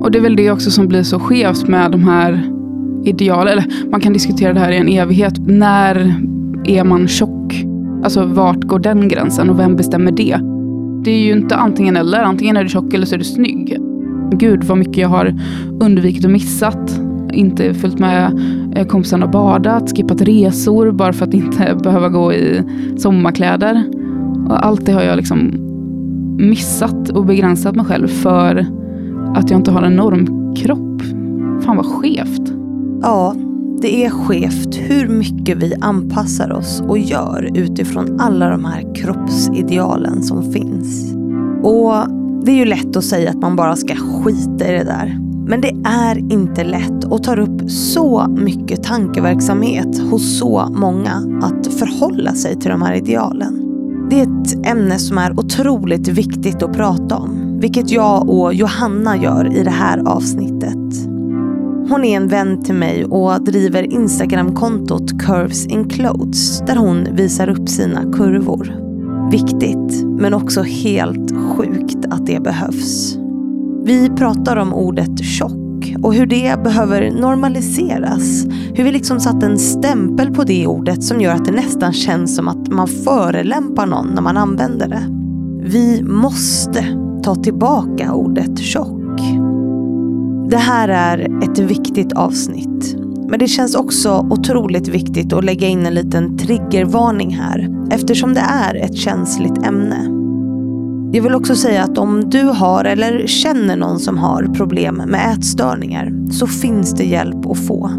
Och det är väl det också som blir så skevt med de här idealen. Eller man kan diskutera det här i en evighet. När är man tjock? Alltså vart går den gränsen och vem bestämmer det? Det är ju inte antingen eller. Antingen är du tjock eller så är du snygg. Gud vad mycket jag har undvikit och missat. Inte följt med eh, kompisarna och badat, skippat resor bara för att inte behöva gå i sommarkläder. Och allt det har jag liksom missat och begränsat mig själv för att jag inte har en normkropp. Fan vad skevt. Ja, det är skevt hur mycket vi anpassar oss och gör utifrån alla de här kroppsidealen som finns. Och det är ju lätt att säga att man bara ska skita i det där. Men det är inte lätt och tar upp så mycket tankeverksamhet hos så många att förhålla sig till de här idealen. Det är ett ämne som är otroligt viktigt att prata om, vilket jag och Johanna gör i det här avsnittet. Hon är en vän till mig och driver Instagramkontot Curves in Clothes där hon visar upp sina kurvor. Viktigt, men också helt sjukt att det behövs. Vi pratar om ordet tjock och hur det behöver normaliseras. Hur vi liksom satt en stämpel på det ordet som gör att det nästan känns som att man förelämpar någon när man använder det. Vi måste ta tillbaka ordet tjock. Det här är ett viktigt avsnitt. Men det känns också otroligt viktigt att lägga in en liten triggervarning här eftersom det är ett känsligt ämne. Jag vill också säga att om du har eller känner någon som har problem med ätstörningar så finns det hjälp att få.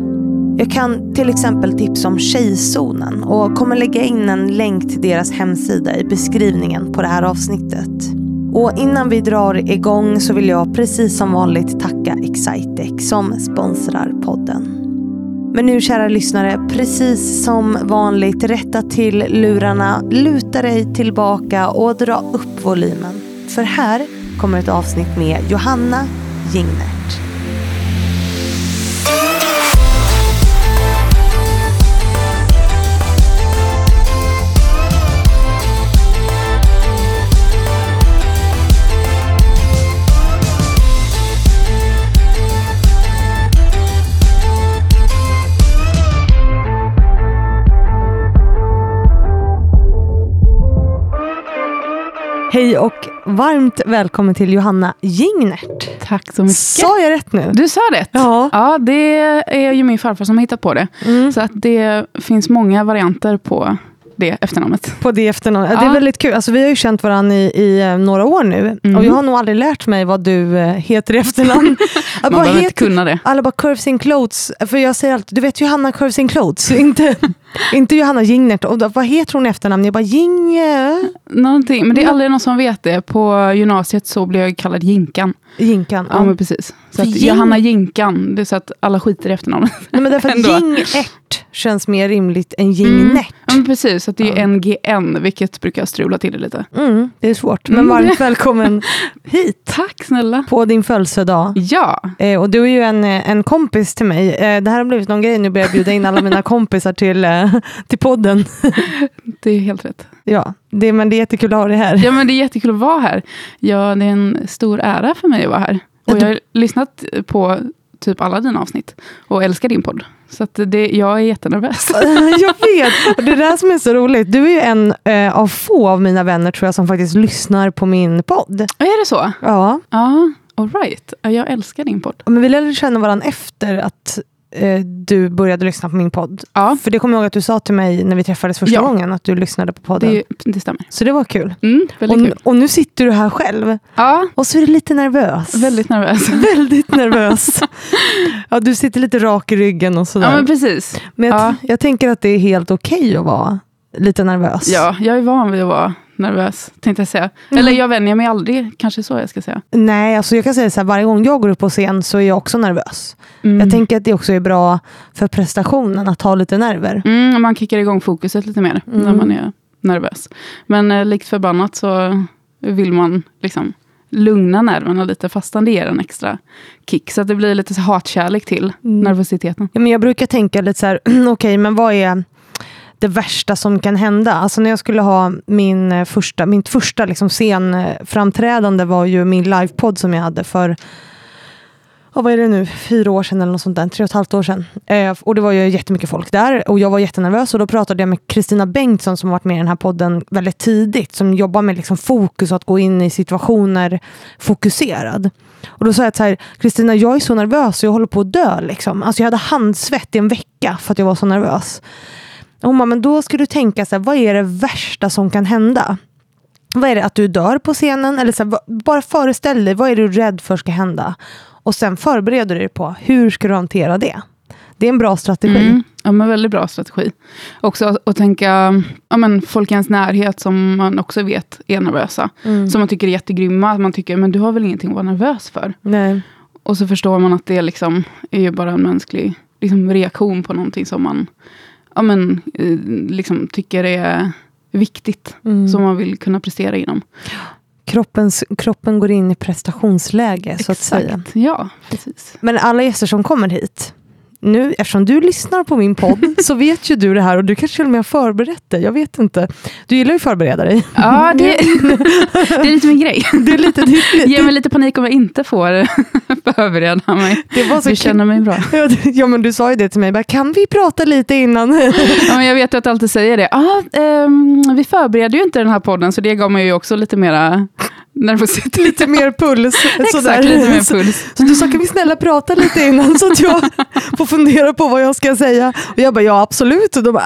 Jag kan till exempel tipsa om Tjejzonen och kommer lägga in en länk till deras hemsida i beskrivningen på det här avsnittet. Och innan vi drar igång så vill jag precis som vanligt tacka Excitec som sponsrar podden. Men nu kära lyssnare, precis som vanligt, rätta till lurarna, luta dig tillbaka och dra upp volymen. För här kommer ett avsnitt med Johanna Jingnert. Hej och varmt välkommen till Johanna Jingnert. Tack så mycket. Sa jag rätt nu? Du sa rätt. Ja. ja, det är ju min farfar som har hittat på det. Mm. Så att det finns många varianter på det efternamnet. På det efternamnet. Ja. Det är väldigt kul. Alltså, vi har ju känt varandra i, i eh, några år nu Mm. och jag har nog aldrig lärt mig vad du eh, heter i efternamn. Man behöver inte heter- kunna det. Alla bara Curves in Clothes. För jag säger alltid, du vet Johanna Curves in Clothes, inte, inte Johanna Jingnert. Och då, vad heter hon i efternamn? Jag bara Jinge... Någonting. Men det är aldrig någon som vet det. På gymnasiet så blev jag kallad Jinkan. Jinkan. Ja, men precis. Så Jing- Johanna Jinkan, det är så att alla skiter i efternamnet. Nej, men därför att. Jingert känns mer rimligt än Jingnert. Ja, men precis. Så det är Ja. NGN, vilket brukar strula till det lite. Mm, det är svårt. Men Mm. varmt välkommen hit Tack snälla. på din födelsedag. Ja, Eh, och du är ju en, eh, en kompis till mig. Eh, det här har blivit någon grej, nu börjar jag bjuda in alla mina kompisar till, eh, till podden. det är helt rätt. ja, det, men det är jättekul att ha dig här. Ja, men det är jättekul att vara här. Ja, det är en stor ära för mig att vara här. Och jag har lyssnat på typ alla dina avsnitt och älskar din podd. Så det, jag är jättenervös. jag vet, och det är det som är så roligt. Du är ju en eh, av få av mina vänner tror jag som faktiskt lyssnar på min podd. Är det så? Ja, Ja, all right. Ja, Jag älskar din podd. men vi lärde känna varandra efter att eh, du började lyssna på min podd. Ja, För det kommer jag ihåg att du sa till mig när vi träffades första Ja. gången, att du lyssnade på podden. det, det stämmer. Så det var kul. Mm, Och, kul. och nu sitter du här själv Ja, och så är du lite nervös. väldigt nervös. Väldigt nervös. Ja, du sitter lite rak i ryggen och sådär. Ja, men precis. Men jag, Ja. jag tänker att det är helt okej att vara lite nervös. Ja, jag är van vid att vara nervös, tänkte jag säga. Eller jag vänjer mig aldrig, kanske så jag ska säga. Nej, alltså jag kan säga så här, varje gång jag går upp på scen så är jag också nervös. Mm. Jag tänker att det också är bra för prestationen att ha lite nerver. Mm, man kickar igång fokuset lite mer när Mm. man är nervös. Men eh, likt förbannat så vill man liksom lugna nerverna lite fastän det ger en extra kick. Så att det blir lite så hatkärlek till Mm. nervositeten. Ja, men jag brukar tänka lite så här, okej, men vad är det värsta som kan hända? Alltså när jag skulle ha min eh, första, mitt första liksom scenframträdande var ju min livepodd som jag hade för ja, vad är det nu, fyra år sedan eller något sånt där, tre och ett halvt år sedan. Eh, och det var ju jättemycket folk där och jag var jättenervös och då pratade jag med Kristina Bengtsson som har varit med i den här podden väldigt tidigt, som jobbar med liksom fokus och att gå in i situationer fokuserad. Och då sa jag så här, Kristina jag är så nervös och jag håller på att dö. Liksom. Alltså jag hade handsvett i en vecka för att jag var så nervös. Hon bara, men då ska du tänka så här, vad är det värsta som kan hända? Vad är det, att du dör på scenen? Eller så här, bara föreställ dig, vad är du rädd för ska hända? Och sen förbereder du dig på, hur ska du hantera det? Det är en bra strategi. Mm. Ja, men väldigt bra strategi. Också att tänka ja, men folk i ens närhet som man också vet är nervösa. Mm. Som man tycker är jättegrymma. Man tycker, men du har väl ingenting att vara nervös för? Nej. Och så förstår man att det liksom är ju bara en mänsklig liksom, reaktion på någonting som man ja, men, eh, liksom, tycker är viktigt. Mm. Som man vill kunna prestera inom. Kroppens, kroppen går in i prestationsläge, Exakt. så att säga. Ja, precis. Men alla gäster som kommer hit, nu, eftersom du lyssnar på min podd så vet ju du det här och du kanske till och med har förberett dig. Jag vet inte. Du gillar ju att förbereda dig. Ja, det, det är lite min grej. Det är lite, det. Ge mig lite panik om jag inte får förbereda mig. Det var så du känner mig bra. Ja, men du sa ju det till mig. Bara, kan vi prata lite innan? Ja, men jag vet att du alltid säger det. Ah, um, vi förbereder ju inte den här podden, så det gav mig ju också lite mera nervositet. Lite mer puls. Exakt, lite mer puls. Så, så du sa, kan vi snälla prata lite innan så att jag får fundera på vad jag ska säga? Och jag bara, ja absolut. Och de,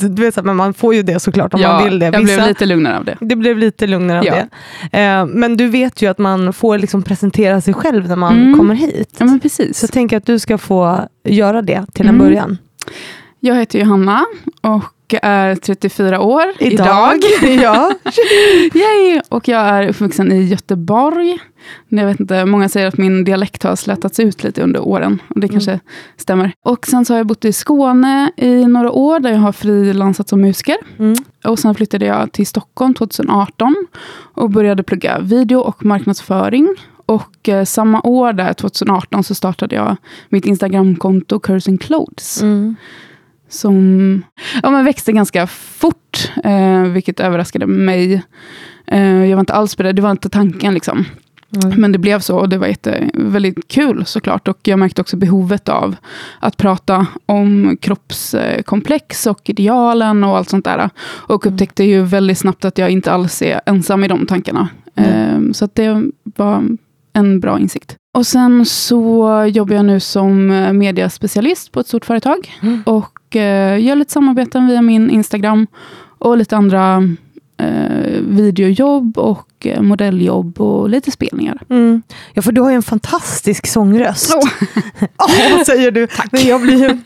du vet, men man får ju det såklart om ja, man vill det. Vissa, jag blev lite lugnare av det. Det blev lite lugnare av ja. det. Eh, men du vet ju att man får liksom presentera sig själv när man mm. kommer hit. Ja, men precis. Så jag tänker att du ska få göra det till en mm. början. Jag heter Johanna och är 34 år idag. idag. ja. Yay! Och jag är uppvuxen i Göteborg. Jag vet inte, många säger att min dialekt har slätats ut lite under åren. Och det mm. kanske stämmer. Och sen så har jag bott i Skåne i några år, där jag har frilansat som musiker. Mm. Och sen flyttade jag till Stockholm 2018 och började plugga video och marknadsföring. Och eh, samma år, där 2018, så startade jag mitt Instagramkonto Cursing Clothes. Mm som ja, men växte ganska fort, eh, vilket överraskade mig. Eh, jag var inte alls på det, var inte tanken. Liksom. Mm. Men det blev så och det var jätte, väldigt kul såklart. Och jag märkte också behovet av att prata om kroppskomplex och idealen och allt sånt där. Och upptäckte ju väldigt snabbt att jag inte alls är ensam i de tankarna. Mm. Eh, så det var en bra insikt. Och sen så jobbar jag nu som mediaspecialist på ett stort företag. Mm. Och eh, gör lite samarbeten via min Instagram och lite andra eh, videojobb och eh, modelljobb och lite spelningar. Mm. Ja, för du har ju en fantastisk sångröst. Oh. oh, säger du. Tack. Men jag blir,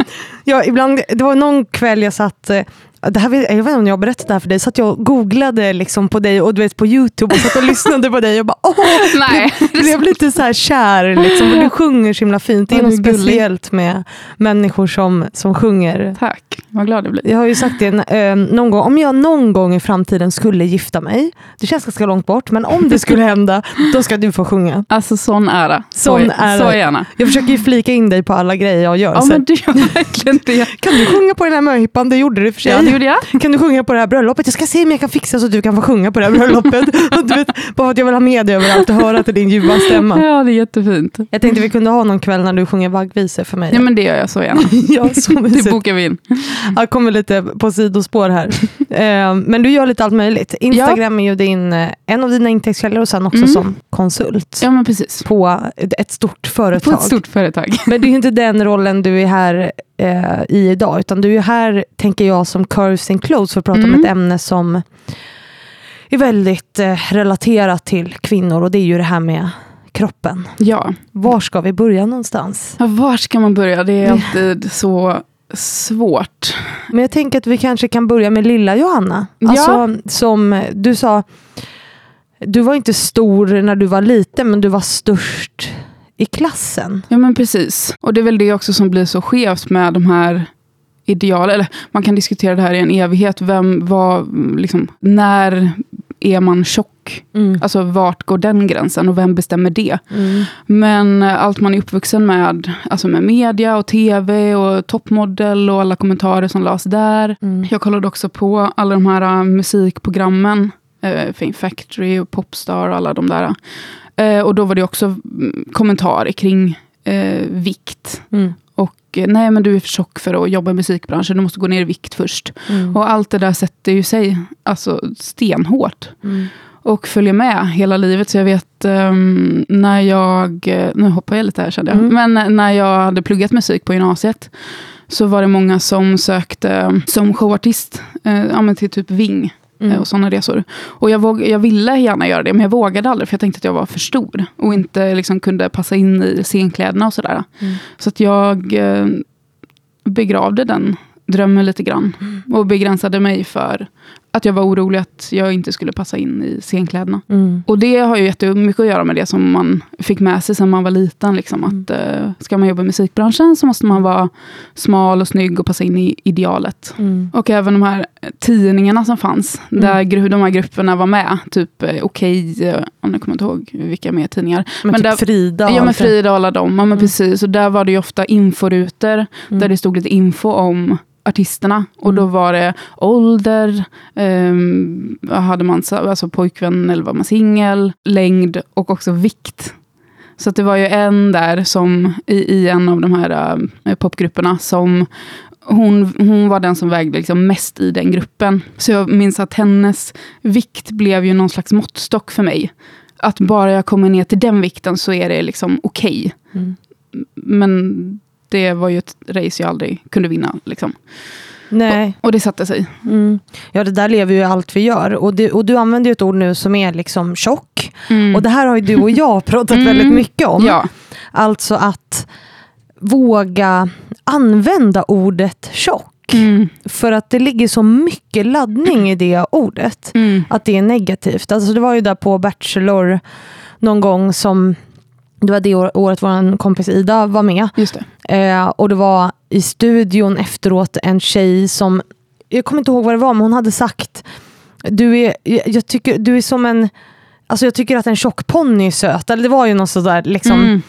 ja, ibland, det var någon kväll jag satt eh, det här, jag vet inte om jag har berättat det här för dig, så att jag googlade liksom på dig och du vet på YouTube och satt och lyssnade på dig och bara åh, Nej. Blev, blev lite så här kär. Liksom, och du sjunger så himla fint. Det är något speciellt med människor som, som sjunger. Tack, vad glad jag blir. Jag har ju sagt det eh, någon gång, om jag någon gång i framtiden skulle gifta mig, det känns ganska långt bort, men om det skulle hända, då ska du få sjunga. Alltså sån ära. Sån så, ära. så gärna. Jag försöker ju flika in dig på alla grejer jag gör. Ja, men du gör verkligen det. Kan du sjunga på den här möhippan? Det gjorde du för sig. Ja, det gjorde jag. Kan du sjunga på det här bröllopet? Jag ska se om jag kan fixa så att du kan få sjunga på det här bröllopet. du vet, bara för att jag vill ha med dig överallt och höra till din ljuva stämma. Ja, det är jättefint. Jag tänkte vi kunde ha någon kväll när du sjunger vaggvisor för mig. Ja, men det gör jag så gärna. ja, så det bokar vi in. Jag kommer lite på sidospår här. Eh, men du gör lite allt möjligt. Instagram ja. är ju din, eh, en av dina intäktskällor och sen också mm. som konsult. Ja, men precis. På ett stort företag. På ett stort företag. Men det är ju inte den rollen du är här eh, i idag, utan du är här, tänker jag, som Curves and Clothes för att prata mm. om ett ämne som är väldigt eh, relaterat till kvinnor och det är ju det här med kroppen. Ja. Var ska vi börja någonstans? Ja, var ska man börja? Det är alltid så svårt. Men jag tänker att vi kanske kan börja med lilla Johanna. Alltså, ja. Som du sa, du var inte stor när du var liten, men du var störst i klassen. Ja men precis. Och det är väl det också som blir så skevt med de här idealen. Eller man kan diskutera det här i en evighet. Vem, vad, liksom, när är man tjock? Mm. Alltså vart går den gränsen och vem bestämmer det? Mm. Men allt man är uppvuxen med, alltså med media och tv och toppmodell och alla kommentarer som lades där. Mm. Jag kollade också på alla de här äh, musikprogrammen. Uh, Fame Factory och Popstar och alla de där. Uh, och då var det också mm, kommentarer kring eh, vikt. Mm. Och eh, nej men du är för tjock för att jobba i musikbranschen, du måste gå ner i vikt först. Mm. Och allt det där sätter ju sig alltså, stenhårt. Mm. Och följer med hela livet. Så jag vet ehm, när jag, eh, nu hoppar jag lite här kände jag. Mm. Men när jag hade pluggat musik på gymnasiet. Så var det många som sökte som showartist eh, ja, till typ Ving. Mm. eh, Och sådana resor. Och jag, våg, jag ville gärna göra det, men jag vågade aldrig. För jag tänkte att jag var för stor. Och inte liksom kunde passa in i scenkläderna och sådär. Mm. Så att jag eh, begravde den drömmen lite grann. Och begränsade mig för att jag var orolig att jag inte skulle passa in i scenkläderna. Mm. Och det har ju jättemycket att göra med det som man fick med sig sen man var liten. Liksom, att eh, Ska man jobba i musikbranschen så måste man vara smal och snygg och passa in i idealet. Mm. Och även de här tidningarna som fanns, där gru- de här grupperna var med. Typ eh, Okej, eh, om jag kommer inte ihåg vilka mer tidningar. Men, Men typ där- Frida. Ja, men. Frida och alla dem. Ja, men Mm. precis. Och där var det ju ofta inforutor, Mm. där det stod lite info om artisterna. Och då Mm. var det ålder, um, hade man så- alltså pojkvän eller var man singel, längd och också vikt. Så det var ju en där som i, i en av de här eh, popgrupperna som hon, hon var den som vägde liksom mest i den gruppen. Så jag minns att hennes vikt blev ju någon slags måttstock för mig. Att bara jag kommer ner till den vikten så är det liksom okej. Mm. Men det var ju ett race jag aldrig kunde vinna. Liksom. Nej. Och det satte sig. Mm. Ja, det där lever ju allt vi gör. Och, det, och du använder ju ett ord nu som är liksom tjock. Mm. Och det här har ju du och jag pratat Mm. väldigt mycket om. Ja, Alltså att våga använda ordet tjock. mm. För att det ligger så mycket laddning i det ordet. Mm. Att det är negativt. Alltså det var ju där på Bachelor någon gång som det var det år- året vår kompis Ida var med. just det. Eh, och det var i studion efteråt en tjej som, jag kommer inte ihåg vad det var, men hon hade sagt, du är, jag, tycker, du är som en, alltså jag tycker att en tjock ponny är söt. Eller det var ju något sådär, liksom, Mm.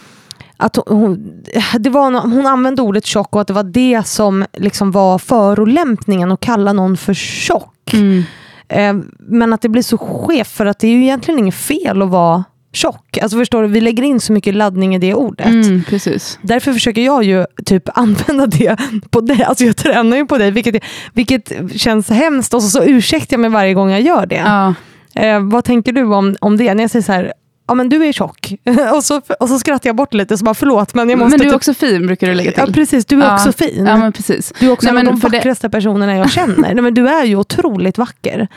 att hon, hon- det var nå- hon använde ordet tjock och att det var det som liksom var förolämpningen att kalla någon för tjock. Mm. Eh, men att det blir så skevt för att det är ju egentligen inget fel att vara tjock. Alltså förstår du, vi lägger in så mycket laddning i det ordet. Mm, precis. Därför försöker jag ju typ använda det på dig. Alltså jag tränar ju på dig, vilket, vilket känns hemskt och så, så ursäktar jag mig varje gång jag gör det. Ja. Eh, vad tänker du om, om det? När jag säger så här, ja men du är tjock. och, så, och så skrattar jag bort lite, så bara förlåt men jag måste Men du är typ, också fin, brukar du lägga till. Ja precis, du är Ja. också fin. Ja, men precis. Du är också Nej, en av de för det- vackraste personerna jag känner. Nej, men du är ju otroligt vacker.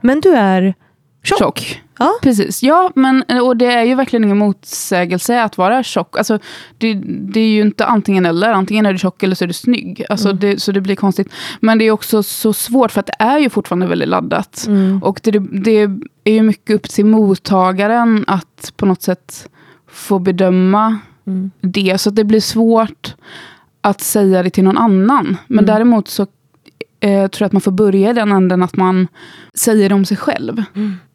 Men du är tjock. Tjock. Ja. Precis. Ja, men, och det är ju verkligen ingen motsägelse att vara tjock. Alltså, det, det är ju inte antingen eller. Antingen är du tjock eller så är du snygg. Alltså, Mm. det, så det blir konstigt. Men det är också så svårt för att det är ju fortfarande väldigt laddat. Mm. Och det, det är ju mycket upp till mottagaren att på något sätt få bedöma Mm. det. Så att det blir svårt att säga det till någon annan. Men Mm. däremot så eh, tror jag att man får börja i den änden att man säger det om sig själv.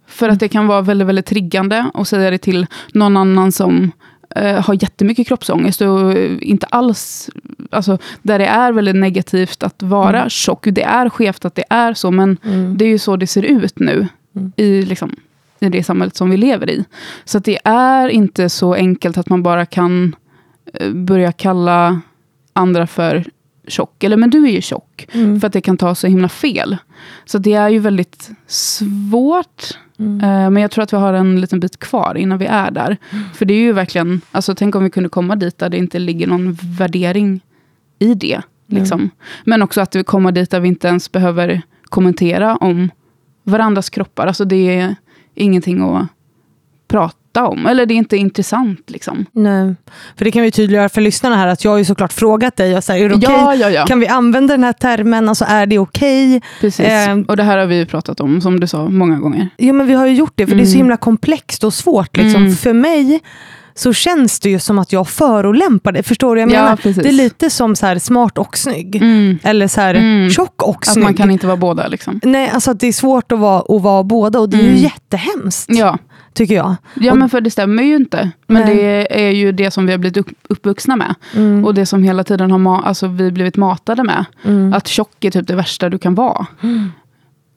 För att det kan vara väldigt, väldigt triggande att säga det till någon annan som eh, har jättemycket kroppsångest och inte alls, alltså där det är väldigt negativt att vara Mm. tjock. Det är skevt att det är så, men Mm. det är ju så det ser ut nu Mm. i, liksom, i det samhället som vi lever i. Så att det är inte så enkelt att man bara kan eh, börja kalla andra för tjock. Eller men du är ju tjock. Mm. För att det kan ta så himla fel. Så det är ju väldigt svårt. Mm. Eh, Men jag tror att vi har en liten bit kvar innan vi är där. För det är ju verkligen, alltså tänk om vi kunde komma dit där det inte ligger någon värdering i det. Liksom. Men också att vi kommer dit där vi inte ens behöver kommentera om varandras kroppar. Alltså det är ingenting att prata om. Eller det är inte intressant. Liksom. Nej. För det kan vi tydliggöra för lyssnarna här att jag har ju såklart frågat dig, och så här, är det okej? Ja, ja, ja. kan vi använda den här termen? Alltså är det okej? Precis. Eh, och det här har vi ju pratat om, som du sa, många gånger. Jo men vi har ju gjort det, för det är så Mm. himla komplext och svårt. Liksom. Mm. För mig så känns det ju som att jag förolämpar dig. Förstår du? Jag Ja, menar, precis. det är lite som så här smart och snygg. Mm. Eller så här Mm. tjock och Att snygg. man kan inte vara båda. Liksom. Nej, alltså att det är svårt att vara, att vara båda och det är ju Mm. jättehemskt. Ja. Tycker jag. Ja, Och- men för det stämmer ju inte. Men Nej. det är ju det som vi har blivit upp, uppvuxna med. Mm. Och det som hela tiden har alltså, vi blivit matade med. Mm. Att tjock är typ det värsta du kan vara. Mm.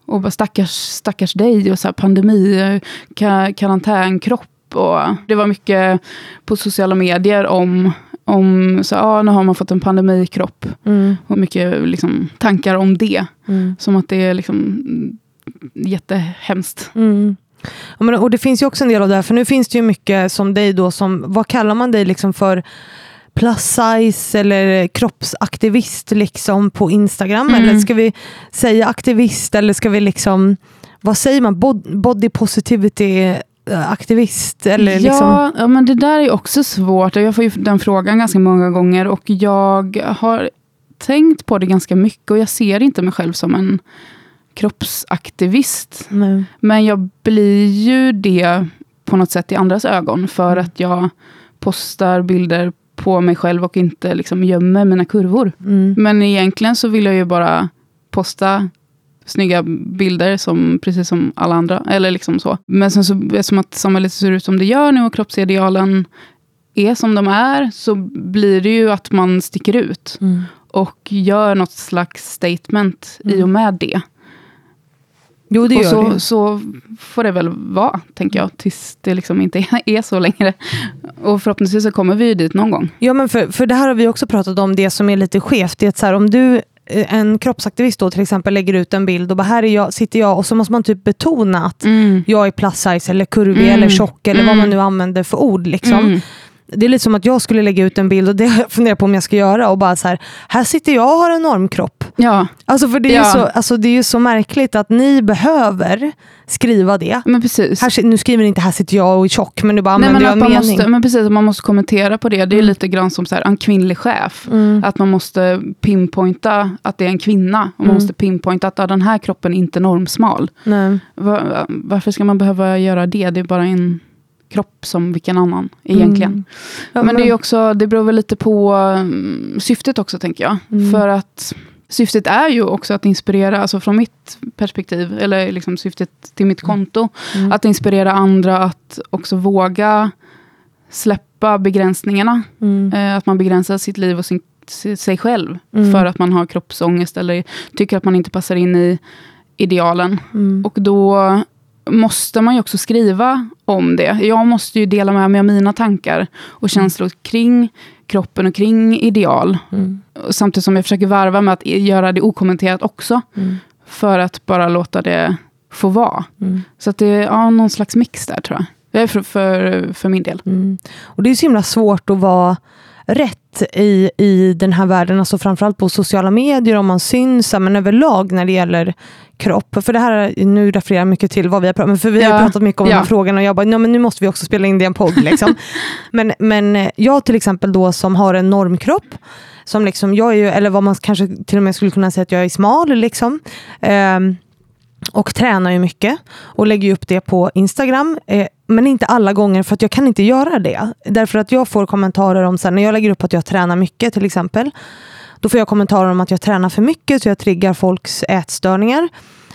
Och bara stackars, stackars dig och så här pandemi, eh, ka, karantänkropp. Och det var mycket på sociala medier om om, så, ja, nu har man fått en pandemikropp. Mm. Och mycket liksom, tankar om det. Mm. Som att det är liksom, jättehemskt. Mm. Ja, men, och det finns ju också en del av det här, för nu finns det ju mycket som dig då, som, vad kallar man dig liksom för? plus size eller kroppsaktivist liksom på Instagram? Mm. Eller ska vi säga aktivist eller ska vi liksom, vad säger man, Bod- body positivity aktivist? Eller liksom, ja, ja, men det där är också svårt. Jag får ju den frågan ganska många gånger och jag har tänkt på det ganska mycket och jag ser inte mig själv som en kroppsaktivist. Nej. Men jag blir ju det på något sätt i andras ögon för Mm. att jag postar bilder på mig själv och inte liksom gömmer mina kurvor. Mm. Men egentligen så vill jag ju bara posta snygga bilder som, precis som alla andra. Eller liksom så. Men sen så, eftersom att samhället ser ut som det gör nu och kroppsidealen är som de är, så blir det ju att man sticker ut. Mm. Och gör något slags statement i Mm. och med det. Jo det och gör så, det. så får det väl vara, tänker jag, tills det liksom inte är, så längre. Och förhoppningsvis så kommer vi ju dit någon gång. Ja men för, för det här har vi också pratat om, det som är lite skevt. Det är så här, om du, en kroppsaktivist då till exempel lägger ut en bild och bara här är jag, sitter jag och så måste man typ betona att jag är plus size eller kurvig Mm. eller tjock eller vad Mm. man nu använder för ord. Liksom. Mm. Det är lite som att jag skulle lägga ut en bild och det har jag funderat på om jag ska göra och bara så här, här sitter jag och har en normkropp. Ja, Alltså för det är, Ja. ju så, alltså det är ju så märkligt att ni behöver skriva det. men precis. Här, nu skriver ni inte här sitter jag och är tjock men du bara Nej, använder men jag att en man mening. måste, men precis, man måste kommentera på det. Det är Mm. lite grann som så här, en kvinnlig chef. Mm. Att man måste pinpointa att det är en kvinna. Och man Mm. måste pinpointa att ja, den här kroppen är inte normsmal. Nej. Va- varför ska man behöva göra det? Det är bara en kropp som vilken annan egentligen. Mm. Ja, men det, är också, det beror väl lite på um, syftet också tänker jag. Mm. För att syftet är ju också att inspirera, alltså från mitt perspektiv, eller liksom syftet till mitt konto, Mm. att inspirera andra att också våga släppa begränsningarna. Mm. Eh, att man begränsar sitt liv och sin, si- sig själv. Mm. För att man har kroppsångest eller tycker att man inte passar in i idealen. Mm. Och då måste man ju också skriva om det. Jag måste ju dela med mig av mina tankar och känslor kring kroppen och kring ideal. Mm. Samtidigt som jag försöker varva med att göra det okommenterat också. Mm. För att bara låta det få vara. Mm. Så att det är ja, någon slags mix där tror jag. Det är för, för, för min del. Mm. Och det är så himla svårt att vara rätt i, i den här världen, alltså framförallt på sociala medier om man syns, men överlag när det gäller kropp. För det här, nu refererar jag mycket till vad vi har pratat om, för vi har Ja. pratat mycket om Ja. här frågorna och jag bara, "Ja, men nu måste vi också spela in det i en podd. Liksom. men, men jag till exempel då som har en normkropp, som liksom, jag är ju, eller vad man kanske till och med skulle kunna säga att jag är smal, liksom. Ehm, och tränar ju mycket och lägger upp det på Instagram. Eh, men inte alla gånger för att jag kan inte göra det. Därför att jag får kommentarer om, sen när jag lägger upp att jag tränar mycket till exempel. Då får jag kommentarer om att jag tränar för mycket så jag triggar folks ätstörningar.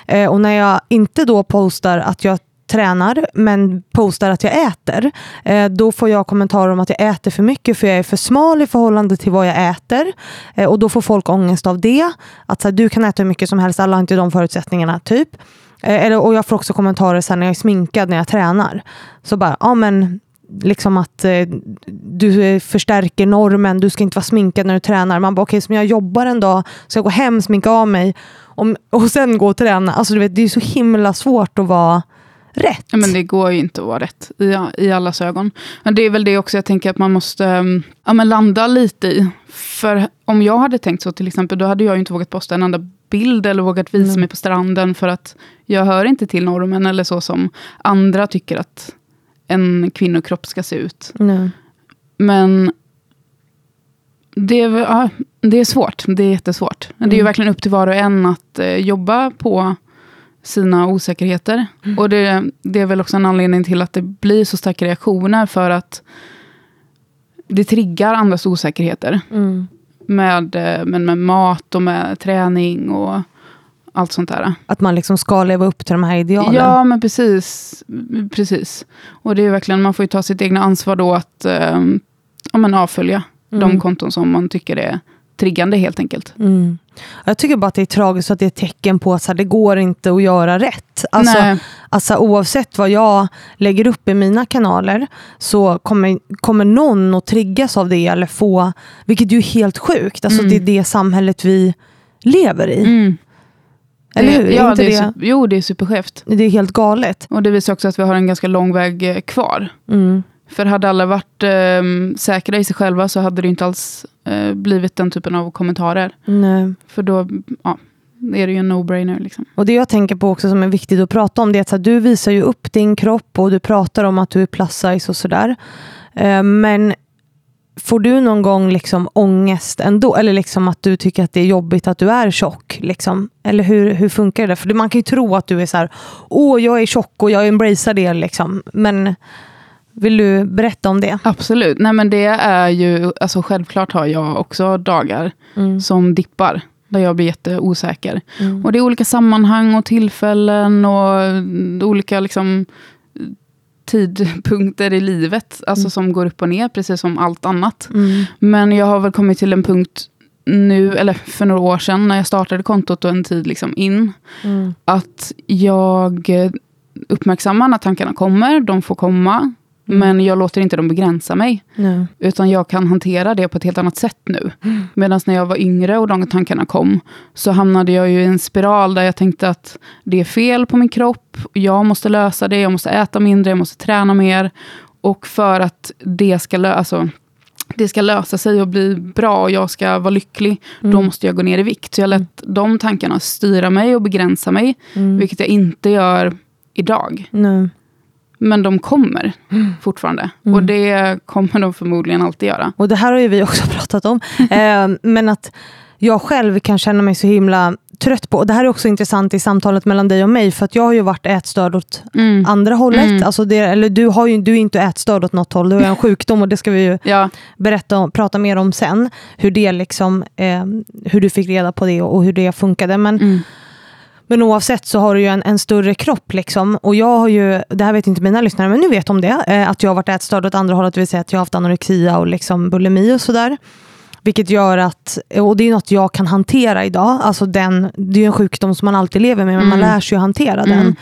Eh, och när jag inte då postar att jag tränar men postar att jag äter, eh, då får jag kommentarer om att jag äter för mycket för jag är för smal i förhållande till vad jag äter. Eh, och då får folk ångest av det. Att så här, du kan äta hur mycket som helst, alla har inte de förutsättningarna. typ. Eh, eller, och jag får också kommentarer sen när jag är sminkad när jag tränar. Så bara, ja men liksom att eh, du förstärker normen, du ska inte vara sminkad när du tränar. Man bara, okej, så jag jobbar en dag, ska jag gå hem, sminka av mig om, och sen gå och träna. Alltså du vet, det är så himla svårt att vara rätt. Ja, men det går ju inte att vara rätt i, i allas ögon. Men det är väl det också jag tänker att man måste um, ja, men landa lite i. För om jag hade tänkt så till exempel, då hade jag ju inte vågat posta en enda bild eller vågat visa Mm. mig på stranden för att jag hör inte till normen eller så som andra tycker att en kvinnokropp ska se ut. Nej. Men det är, ja, det är svårt. Det är jättesvårt. Det är ju Mm. verkligen upp till var och en att eh, jobba på sina osäkerheter. Mm. Och det, det är väl också en anledning till att det blir så starka reaktioner för att det triggar andras osäkerheter. Mm. Med, eh, med, med mat och med träning och allt sånt där. Att man liksom ska leva upp till de här idealen. Ja, men precis. precis. Och det är verkligen, man får ju ta sitt egna ansvar då att eh, ja, men avfölja Mm. de konton som man tycker är triggande helt enkelt. Mm. Jag tycker bara att det är tragiskt att det är ett tecken på att så här, det går inte att göra rätt. Alltså, Nej. alltså, oavsett vad jag lägger upp i mina kanaler så kommer, kommer någon att triggas av det eller få, vilket ju är helt sjukt. Alltså, Mm. Det är det samhället vi lever i. Mm. Eller Det- hur? Ja, inte det det, är, su- jo, det är superskevt. det är helt galet. Och det visar också att vi har en ganska lång väg eh, kvar. Mm. För hade alla varit eh, säkra i sig själva så hade det inte alls eh, blivit den typen av kommentarer. Nej. För då ja, är det ju en no-brainer. Liksom. Och det jag tänker på också som är viktigt att prata om det är att här, du visar ju upp din kropp och du pratar om att du är plus size och sådär. Eh, men får du någon gång liksom ångest ändå? Eller liksom att du tycker att det är jobbigt att du är tjock? Liksom? Eller hur, hur funkar det? För man kan ju tro att du är så här, åh jag är tjock och jag embracear det. Liksom. Men vill du berätta om det? Absolut. Nej, men det är ju, alltså, självklart har jag också dagar Mm. som dippar. Där jag blir jätteosäker. Mm. Och det är olika sammanhang och tillfällen och mm, olika liksom, tidpunkter i livet. Alltså Mm. som går upp och ner, precis som allt annat. Mm. Men jag har väl kommit till en punkt nu, eller för några år sedan, när jag startade kontot och en tid liksom in, Mm. att jag uppmärksammar när tankarna kommer, de får komma, Mm. men jag låter inte dem begränsa mig. Nej. Utan jag kan hantera det på ett helt annat sätt nu. Mm. Medan när jag var yngre och de tankarna kom, så hamnade jag ju i en spiral där jag tänkte att det är fel på min kropp, jag måste lösa det, jag måste äta mindre, jag måste träna mer. Och för att det ska, lö- alltså, det ska lösa sig och bli bra och jag ska vara lycklig, då Mm. måste jag gå ner i vikt. Så jag lät de tankarna styra mig och begränsa mig, Mm. vilket jag inte gör idag. Nej. Men de kommer fortfarande. Mm. Och det kommer de förmodligen alltid göra. Och det här har ju vi också pratat om. Eh, men att jag själv kan känna mig så himla trött på, och det här är också intressant i samtalet mellan dig och mig, för att jag har ju varit ätstörd åt Mm. andra hållet. Mm. Alltså det, eller du, har ju, du är inte ätstörd åt något håll, du har en sjukdom och det ska vi ju Ja, berätta och prata mer om sen. Hur, det liksom, eh, hur du fick reda på det och hur det funkade. Men, mm. Men oavsett så har du ju en, en större kropp. Liksom. Och jag har ju, det här vet inte mina lyssnare, men nu vet om det. Eh, att jag har varit ätstörd åt andra hållet, det vill säga att jag har haft anorexia och liksom bulimi och sådär. Vilket gör att, och det är något jag kan hantera idag. Alltså den, det är en sjukdom som man alltid lever med, men man Mm. lär sig att hantera Mm. den.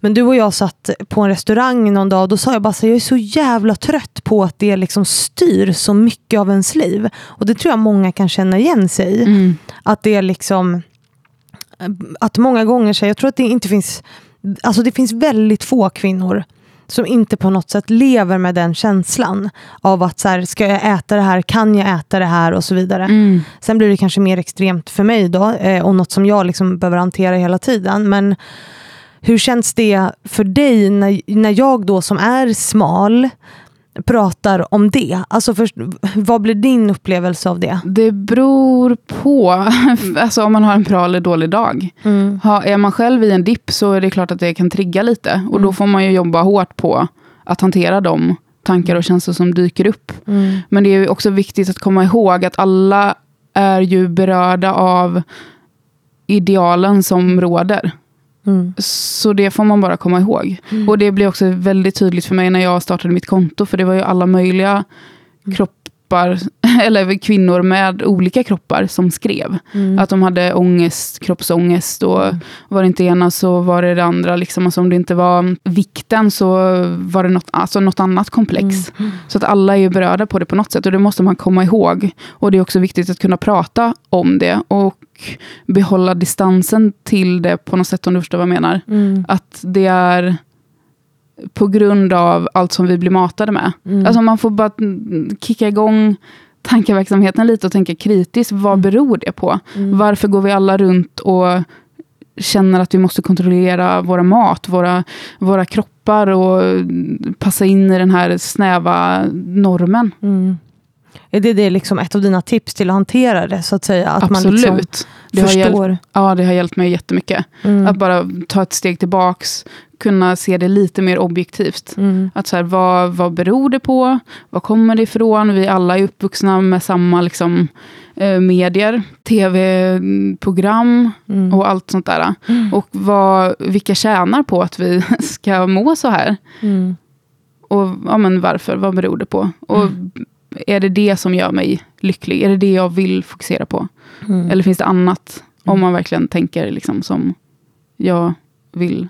Men du och jag satt på en restaurang någon dag och då sa jag bara här, jag är så jävla trött på att det liksom styr så mycket av ens liv. Och det tror jag många kan känna igen sig i. Mm. Att det är liksom, att många gånger, så jag tror att det inte finns, alltså det finns väldigt få kvinnor som inte på något sätt lever med den känslan av att så här, ska jag äta det här, kan jag äta det här och så vidare. Mm. Sen blir det kanske mer extremt för mig då eh, och något som jag liksom behöver hantera hela tiden. Men hur känns det för dig när, när jag då som är smal pratar om det? Alltså först, vad blir din upplevelse av det? Det beror på alltså om man har en bra eller dålig dag. Ha, är man själv i en dipp så är det klart att det kan trigga lite. Och då Mm. får man ju jobba hårt på att hantera de tankar och känslor som dyker upp. Mm. Men det är också viktigt att komma ihåg att alla är ju berörda av idealen som råder. Mm. Så det får man bara komma ihåg. Och det blev också väldigt tydligt för mig när jag startade mitt konto. För det var ju alla möjliga kroppar, eller kvinnor med olika kroppar som skrev. Mm. Att de hade ångest, kroppsångest och var det inte ena så var det det andra. Liksom. Alltså om det inte var vikten så var det något, alltså något annat komplex. Så att alla är ju berörda på det på något sätt och det måste man komma ihåg. Och det är också viktigt att kunna prata om det och behålla distansen till det på något sätt om du förstår vad jag menar. Mm. Att det är på grund av allt som vi blir matade med. Mm. Alltså man får bara mm, kicka igång tankeverksamheten lite och tänka kritiskt. Vad beror det på? Mm. Varför går vi alla runt och känner att vi måste kontrollera våra mat, våra, våra kroppar och passa in i den här snäva normen? Mm. Är det, det liksom ett av dina tips till att hantera det? så att säga? Att man Absolut. liksom det, har hjälpt, förstår? ja, det har hjälpt mig jättemycket. Mm. Att bara ta ett steg tillbaks, kunna se det lite mer objektivt. Mm. Att så här, vad, vad beror det på? Vad kommer det ifrån? Vi alla är uppvuxna med samma liksom, eh, medier, tv-program Mm. och allt sånt där. Och vad, vilka tjänar på att vi ska må så här? Mm. Och ja, men varför? Vad beror det på? Och är det det som gör mig lycklig? Är det det jag vill fokusera på? Mm. Eller finns det annat? Om man verkligen tänker liksom som jag vill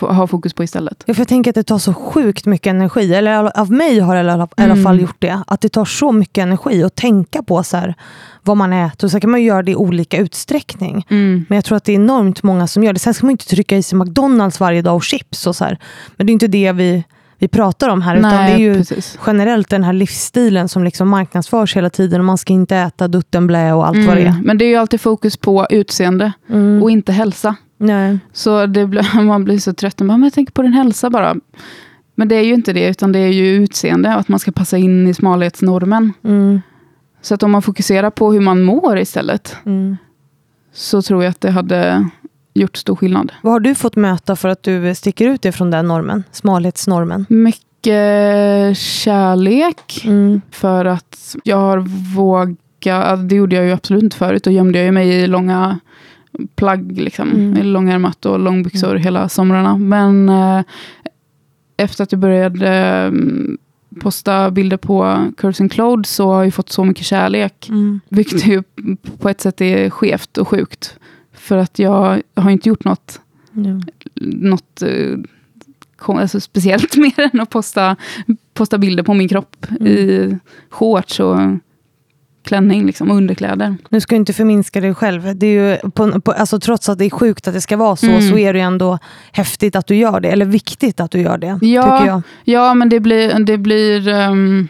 ha fokus på istället. Ja, för jag tänker att det tar så sjukt mycket energi, eller av mig har det i alla, i alla Mm. fall gjort det. Att det tar så mycket energi att tänka på så här, vad man äter. Och så kan man göra det i olika utsträckning. Mm. Men jag tror att det är enormt många som gör det. Sen ska man inte trycka i sig McDonalds varje dag och chips och så här. Men det är inte det vi, vi pratar om här. utan Nej, det är ju precis. generellt den här livsstilen som liksom marknadsförs hela tiden. Och man ska inte äta duttenblä och allt vad det är. Mm. Men det är ju alltid fokus på utseende Mm. och inte hälsa. Nej. Så blir, man blir så trött. Man bara, tänker på din hälsa bara. Men det är ju inte det, utan det är ju utseende. Att man ska passa in i smalhetsnormen. Mm. Så att om man fokuserar på hur man mår istället. Mm. Så tror jag att det hade gjort stor skillnad. Vad har du fått möta för att du sticker ut ifrån den normen? Smalhetsnormen? Mycket kärlek. Mm. För att jag har vågat, det gjorde jag ju absolut inte förut. Då gömde jag ju mig i långa plagg, liksom, Mm. långärmat och långbyxor hela somrarna. Men eh, efter att jag började eh, posta bilder på Curves and Clothes så har jag fått så mycket kärlek. Mm. Vilket ju på ett sätt är skevt och sjukt. För att jag har inte gjort något, Ja. något eh, alltså speciellt mer än att posta, posta bilder på min kropp Mm. i shorts och klänning liksom, och underkläder. Nu ska jag inte förminska dig själv. Det är ju på, på, alltså, trots att det är sjukt att det ska vara så, Mm. så är det ändå häftigt att du gör det. Eller viktigt att du gör det. Ja. Tycker jag. Ja, men det blir... Det blir ehm,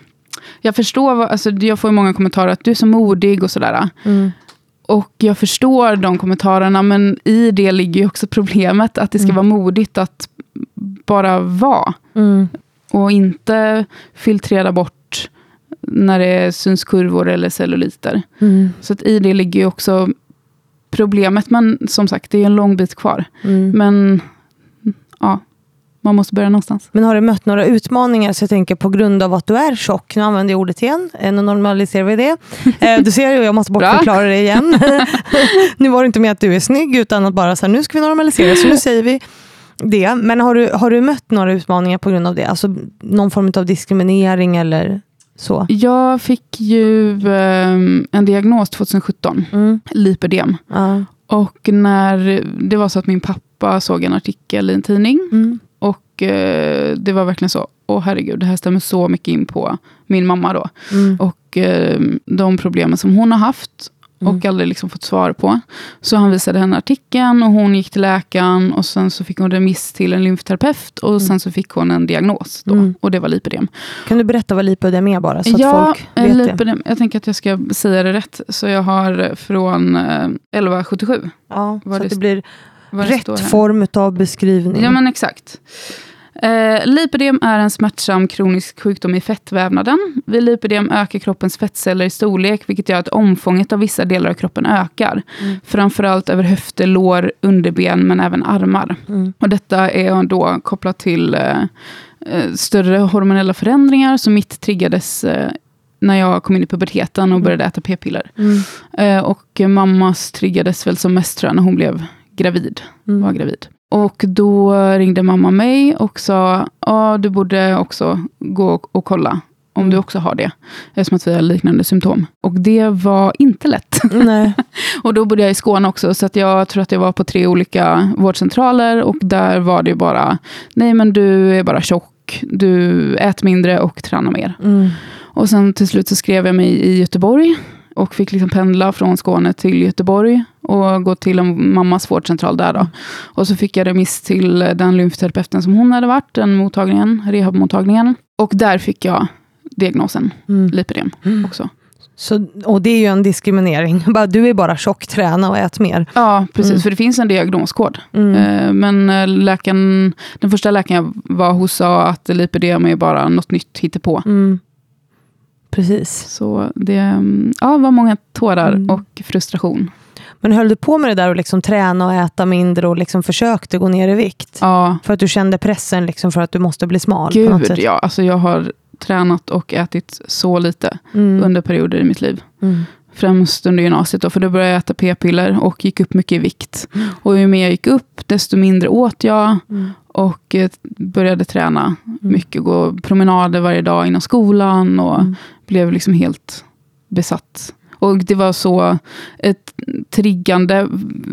jag förstår, vad, alltså, jag får ju många kommentarer att du är så modig och sådär. Mm. Och jag förstår de kommentarerna, men i det ligger ju också problemet att det ska Mm. vara modigt att bara vara. Mm. Och inte filtrera bort när det syns kurvor eller celluliter. Mm. Så att i det ligger ju också problemet. Men som sagt, det är en lång bit kvar. Mm. Men ja, man måste börja någonstans. Men har du mött några utmaningar, så jag tänker på grund av att du är tjock, nu använder jag ordet igen, eh, nu normaliserar vi det. Eh, du ser ju, jag måste bortförklara det igen. nu var det inte med att du är snygg, utan att bara så här, nu ska vi normalisera, så nu säger vi det. Men har du, har du mött några utmaningar på grund av det? Alltså någon form av diskriminering eller så? Jag fick ju ehm, en diagnos 2017, Mm. lipödem. Ja. Och när det var så att min pappa såg en artikel i en tidning. Mm. Och eh, det var verkligen så, åh herregud, det här stämmer så mycket in på min mamma då. Mm. Och eh, de problemen som hon har haft och Mm. aldrig liksom fått svar på. Så han visade henne artikeln och hon gick till läkaren och sen så fick hon remiss till en lymfterapeut och sen så fick hon en diagnos då. Mm. Och det var lipödem. Kan du berätta vad lipödem är bara, så att ja, folk eh, vet det? lipödem. Jag tänker att jag ska säga det rätt. Så jag har från eh, 1177. Ja, vad så det att det blir det rätt här. form av beskrivning. Ja, men exakt. Eh, lipödem är en smärtsam kronisk sjukdom i fettvävnaden. Vid lipödem ökar kroppens fettceller i storlek, vilket gör att omfånget av vissa delar av kroppen ökar. Mm. Framförallt över höfter, lår, underben, men även armar. Mm. Och detta är då kopplat till eh, eh, större hormonella förändringar, som mitt triggades eh, när jag kom in i puberteten och började äta p-piller. Mm. Eh, och mammas triggades väl som mest tror jag, när hon blev gravid Mm. var gravid. Och då ringde mamma mig och sa, ja du borde också gå och, och kolla om Mm. du också har det. Eftersom att vi har liknande symptom. Och det var inte lätt. Nej. och då bodde jag i Skåne också, så att jag tror att jag var på tre olika vårdcentraler. Och där var det bara, nej men du är bara tjock, du äter mindre och tränar mer. Mm. Och sen till slut så skrev jag mig i Göteborg och fick liksom pendla från Skåne till Göteborg och gå till en mammas vårdcentral där då. Och så fick jag remiss till den lymfterapeuten som hon hade varit, den mottagningen, rehabmottagningen. Och där fick jag diagnosen Mm. lipödem också. Så, och det är ju en diskriminering. Du är bara tjock, träna och ät mer. Ja, precis, Mm. för det finns en diagnoskod. Mm. Eh, Men eh, läkaren, den första läkaren jag var hos sa att lipödem är bara något nytt hittepå. Mm. Precis. Så det ja, var många tårar Mm. och frustration. Men höll du på med det där och liksom träna och äta mindre och liksom försökte gå ner i vikt? Ja, För att du kände pressen liksom för att du måste bli smal? Gud ja, alltså jag har tränat och ätit så lite Mm. under perioder i mitt liv. Mm. Främst under gymnasiet då, för då började jag äta p-piller och gick upp mycket i vikt. Mm. Och ju mer jag gick upp, desto mindre åt jag Mm. Och eh, började träna Mm. mycket. Gå promenader varje dag inom skolan och Mm. blev liksom helt besatt. Och det var så ett triggande,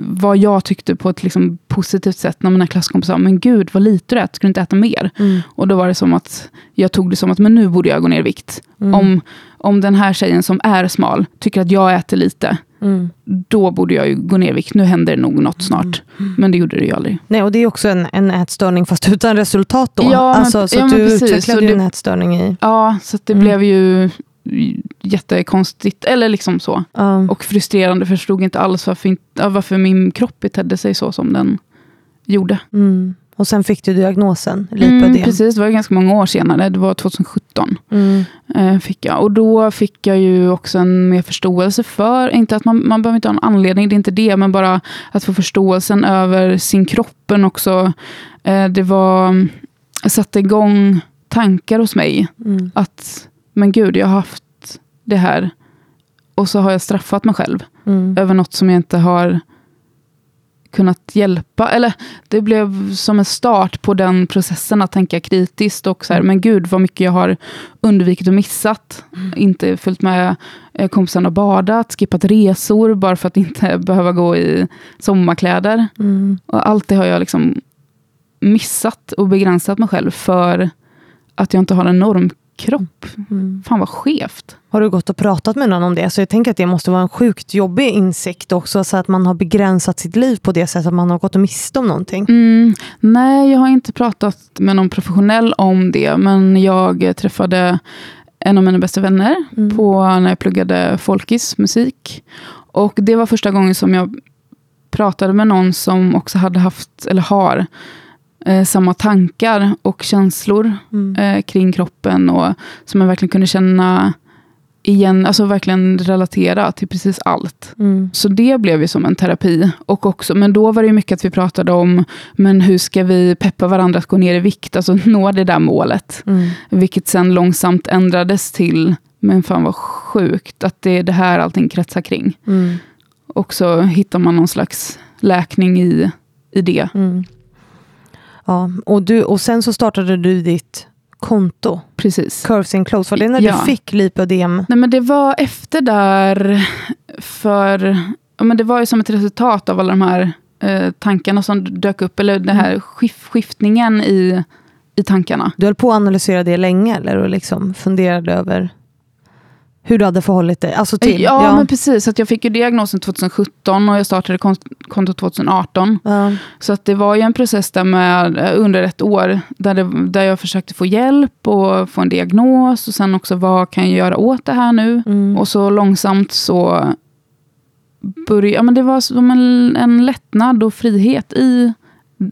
vad jag tyckte på ett liksom positivt sätt, när mina klasskompisar sa, men gud vad lite du äter, ska du inte äta mer? Mm. Och då var det som att, jag tog det som att, men nu borde jag gå ner i vikt. Mm. Om, om den här tjejen som är smal tycker att jag äter lite, Mm. då borde jag ju gå ner i vikt. Nu händer det nog något snart. Men det gjorde det ju aldrig. Nej, och det är också en, en ätstörning fast utan resultat då. Ja, men- alltså, så ja, men du precis. utvecklade Så ju det- en ätstörning i... Ja, så det Mm. blev ju jättekonstigt, eller liksom så. Ja. Och frustrerande, förstod inte alls varför, inte, varför min kropp betedde sig så som den gjorde. Mm. Och sen fick du diagnosen, Mm, lipödem. precis, det var ganska många år senare, det var 2017. Mm. Eh, fick jag. Och då fick jag ju också en mer förståelse för, inte att man, man behöver inte ha en anledning, det är inte det, men bara att få förståelsen över sin kropp. Men också, eh, det var, jag satte igång tankar hos mig. Mm. Att, men gud, jag har haft det här. Och så har jag straffat mig själv Mm. över något som jag inte har kunnat hjälpa. Eller det blev som en start på den processen att tänka kritiskt. Och så här, men gud vad mycket jag har undvikit och missat. Inte följt med eh, kompisarna och badat, skippat resor bara för att inte behöva gå i sommarkläder. Mm. Och allt det har jag liksom missat och begränsat mig själv för att jag inte har en normkropp. Mm. Fan vad skevt. Har du gått och pratat med någon om det? Så jag tänker att det måste vara en sjukt jobbig insikt också, så att man har begränsat sitt liv på det sättet att man har gått och miste om någonting. Mm, nej, jag har inte pratat med någon professionell om det, men jag träffade en av mina bästa vänner Mm. på när jag pluggade folkis, musik. Och det var första gången som jag pratade med någon som också hade haft, eller har, eh, samma tankar och känslor Mm. eh, kring kroppen och som jag verkligen kunde känna igen, alltså verkligen relatera till precis allt. Mm. Så det blev ju som en terapi. Och också, men då var det mycket att vi pratade om, men hur ska vi peppa varandra att gå ner i vikt, alltså nå det där målet. Mm. Vilket sen långsamt ändrades till, men fan vad sjukt, att det är det här allting kretsar kring. Mm. Och så hittar man någon slags läkning i, i det. Mm. Ja, och, du, och sen så startade du ditt konto, Precis. Curves in Clothes. Var det när Ja. du fick lipödem? Nej men det var efter där, för ja, men det var ju som ett resultat av alla de här eh, tankarna som dök upp, eller den här skif- skiftningen i, i tankarna. Du höll på att analysera det länge eller och liksom funderade över hur du hade förhållit dig alltså till? Ja, men precis. Att jag fick ju diagnosen 2017 och jag startade kont- kontot 2018. Ja. Så att det var ju en process där med, eh, under ett år där, det, där jag försökte få hjälp och få en diagnos och sen också vad kan jag göra åt det här nu? Mm. Och så långsamt så började, ja men det var som en, en lättnad och frihet i,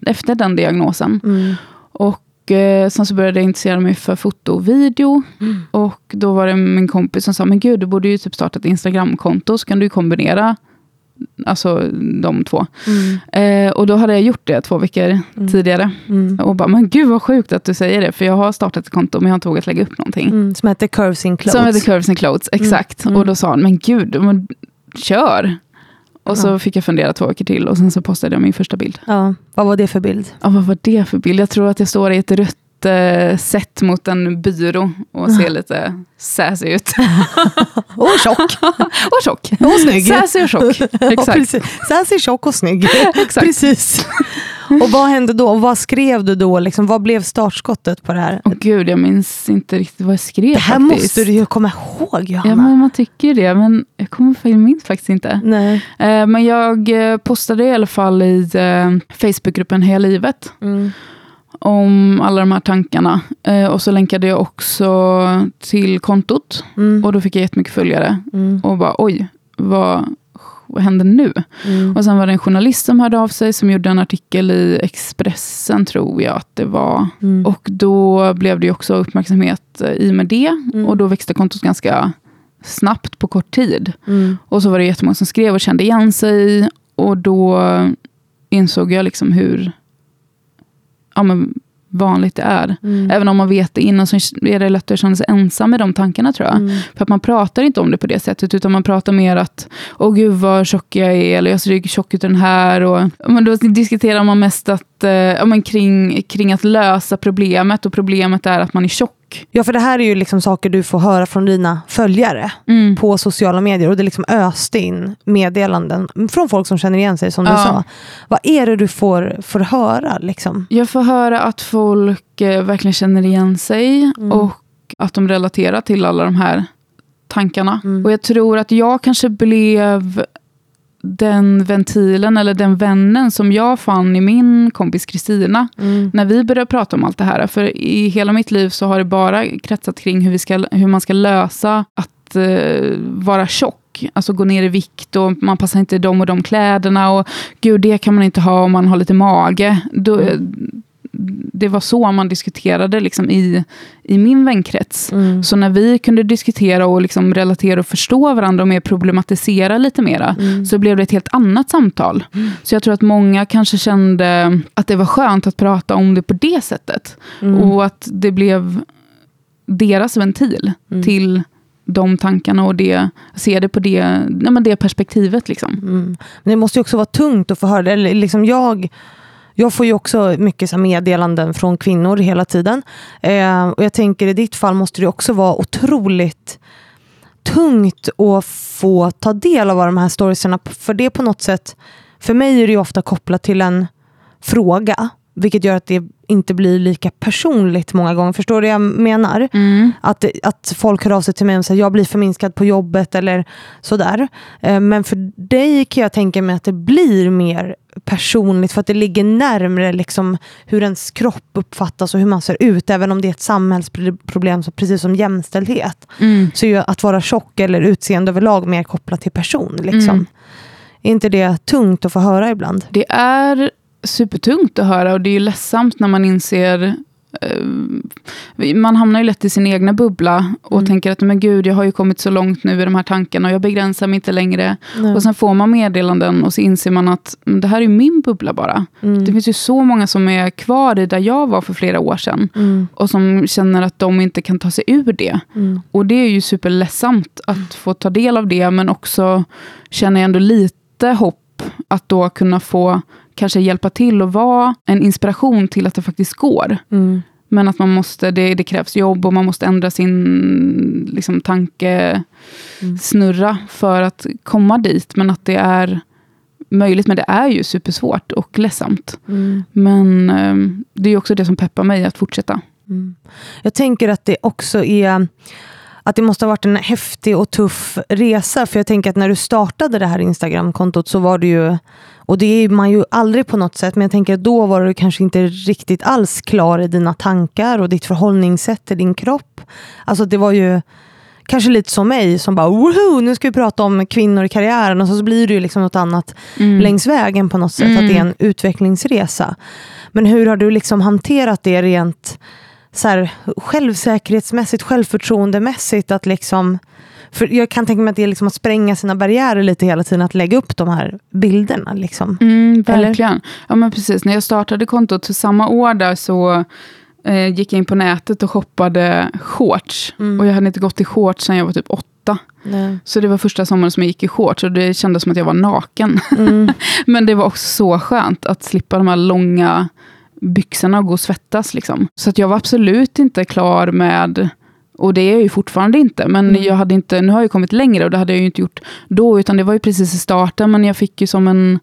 efter den diagnosen. Mm. Och eh, sen så började jag intressera mig för foto och video. Mm. Och då var det min kompis som sa, men gud du borde ju typ starta ett Instagramkonto så kan du kombinera alltså, de två. Mm. Eh, och då hade jag gjort det två veckor Mm. tidigare. Mm. Och bara, men gud vad sjukt att du säger det. För jag har startat ett konto men jag har inte vågat lägga upp någonting. Mm. Som heter Curves in Clothes. Som heter Curves and Clothes, exakt. Mm. Och då sa han, men gud, men, kör. Och så fick jag fundera två veckor till och sen så postade jag min första bild. Ja. Vad var det för bild? Ja, vad var det för bild? Jag tror att jag står i ett rött eh, set mot en byrå och ser lite sassy ut. Och tjock! och tjock. Och snygg! Sassy och tjock. Ja, Exakt. precis. Sassy, tjock och snygg. Exakt. Precis. Och vad hände då? Och vad skrev du då? Liksom, vad blev startskottet på det här? Åh gud, jag minns inte riktigt vad jag skrev det här faktiskt. måste du ju komma ihåg Johanna. Ja, men man tycker det, men jag kommer, jag minns faktiskt inte. Nej. Eh, men jag eh, postade i alla fall i eh, Facebookgruppen Heja livet Mm. Om alla de här tankarna. Eh, och så länkade jag också till kontot Mm. och då fick jag jättemycket följare. Mm. Och bara oj, vad, vad händer nu? Mm. Och sen var det en journalist som hörde av sig som gjorde en artikel i Expressen tror jag att det var. Mm. Och då blev det ju också uppmärksamhet eh, i och med det. Mm. Och då växte kontot ganska snabbt på kort tid. Mm. Och så var det jättemånga som skrev och kände igen sig. Och då insåg jag liksom hur ja, men vanligt det är. Mm. Även om man vet det innan så är det lättare att känna sig ensam med de tankarna tror jag. Mm. För att man pratar inte om det på det sättet, utan man pratar mer att åh gud vad tjock jag är, eller jag ser tjock ut den här. Och, men då diskuterar man mest att ja, men kring, kring att lösa problemet och problemet är att man är tjock. Ja, för det här är ju liksom saker du får höra från dina följare Mm. på sociala medier och det liksom öste in meddelanden från folk som känner igen sig som du Ja. sa. Vad är det du får, får höra? Liksom? Jag får höra att folk eh, verkligen känner igen sig Mm. och att de relaterar till alla de här tankarna. Mm. Och jag tror att jag kanske blev den ventilen eller den vännen som jag fann i min kompis Kristina Mm. när vi började prata om allt det här. För i hela mitt liv så har det bara kretsat kring hur, vi ska, hur man ska lösa att eh, vara tjock. Alltså gå ner i vikt och man passar inte i de och de kläderna. Och gud, det kan man inte ha om man har lite mage. Då, det var så man diskuterade liksom i, i min vänkrets. Mm. Så när vi kunde diskutera och liksom relatera och förstå varandra och mer problematisera lite mera, Mm. så blev det ett helt annat samtal. Så jag tror att många kanske kände att det var skönt att prata om det på det sättet. Mm. Och att det blev deras ventil Mm. till de tankarna och det, se det på det, nej men det perspektivet. Liksom. Mm. Men det måste ju också vara tungt att få höra det. Liksom jag, jag får ju också mycket så meddelanden från kvinnor hela tiden. Eh, och jag tänker i ditt fall måste det också vara otroligt tungt att få ta del av de här storiesarna. För det är på något sätt, för mig är det ju ofta kopplat till en fråga. Vilket gör att det inte blir lika personligt många gånger. Förstår du vad jag menar? Mm. Att, att folk hör av sig till mig och säger jag blir förminskad på jobbet eller sådär. Eh, Men för dig kan jag tänka mig att det blir mer personligt för att det ligger närmre liksom hur ens kropp uppfattas och hur man ser ut. Även om det är ett samhällsproblem, så precis som jämställdhet. Mm. Så är att vara tjock eller utseende överlag mer kopplat till person. Liksom. Mm. Är inte det tungt att få höra ibland? Det är supertungt att höra och det är ju ledsamt när man inser eh, man hamnar ju lätt i sin egna bubbla och Mm. tänker att men gud, jag har ju kommit så långt nu i de här tankarna och jag begränsar mig inte längre. Nej. Och sen får man meddelanden och så inser man att mm, det här är ju min bubbla bara. Mm. Det finns ju så många som är kvar i där jag var för flera år sedan Mm. och som känner att de inte kan ta sig ur det. Mm. Och det är ju superledsamt att få ta del av det, men också känner jag ändå lite hopp att då kunna få kanske hjälpa till och vara en inspiration till att det faktiskt går. Mm. Men att man måste, det, det krävs jobb och man måste ändra sin liksom, tankesnurra för att komma dit. Men att det är möjligt, men det är ju supersvårt och ledsamt. Mm. Men eh, det är också det som peppar mig att fortsätta. Mm. Jag tänker att det också är att det måste ha varit en häftig och tuff resa. För jag tänker att när du startade det här Instagramkontot så var det ju, och det är man ju aldrig på något sätt, men jag tänker att då var du kanske inte riktigt alls klar i dina tankar och ditt förhållningssätt till din kropp. Alltså det var ju kanske lite som mig som bara woho, nu ska vi prata om kvinnor i karriären och så blir det ju liksom något annat Mm. längs vägen på något sätt, Mm. att det är en utvecklingsresa. Men hur har du liksom hanterat det rent så här, självsäkerhetsmässigt, självförtroendemässigt? Att liksom, för jag kan tänka mig att det är liksom att spränga sina barriärer lite hela tiden, att lägga upp de här bilderna. Liksom. Mm, Eller? verkligen. Ja, men precis. När jag startade kontot, samma år där så eh, gick jag in på nätet och shoppade shorts. Mm. Och jag hade inte gått i shorts sedan jag var typ åtta. Nej. Så det var första sommaren som jag gick i shorts och det kändes som att jag var naken. Mm. Men det var också så skönt att slippa de här långa byxorna och gå och svettas. Liksom. Så att jag var absolut inte klar med, och det är jag ju fortfarande inte, men Mm. jag hade inte, nu har jag kommit längre och det hade jag ju inte gjort då, utan det var ju precis i starten, men jag fick ju som en,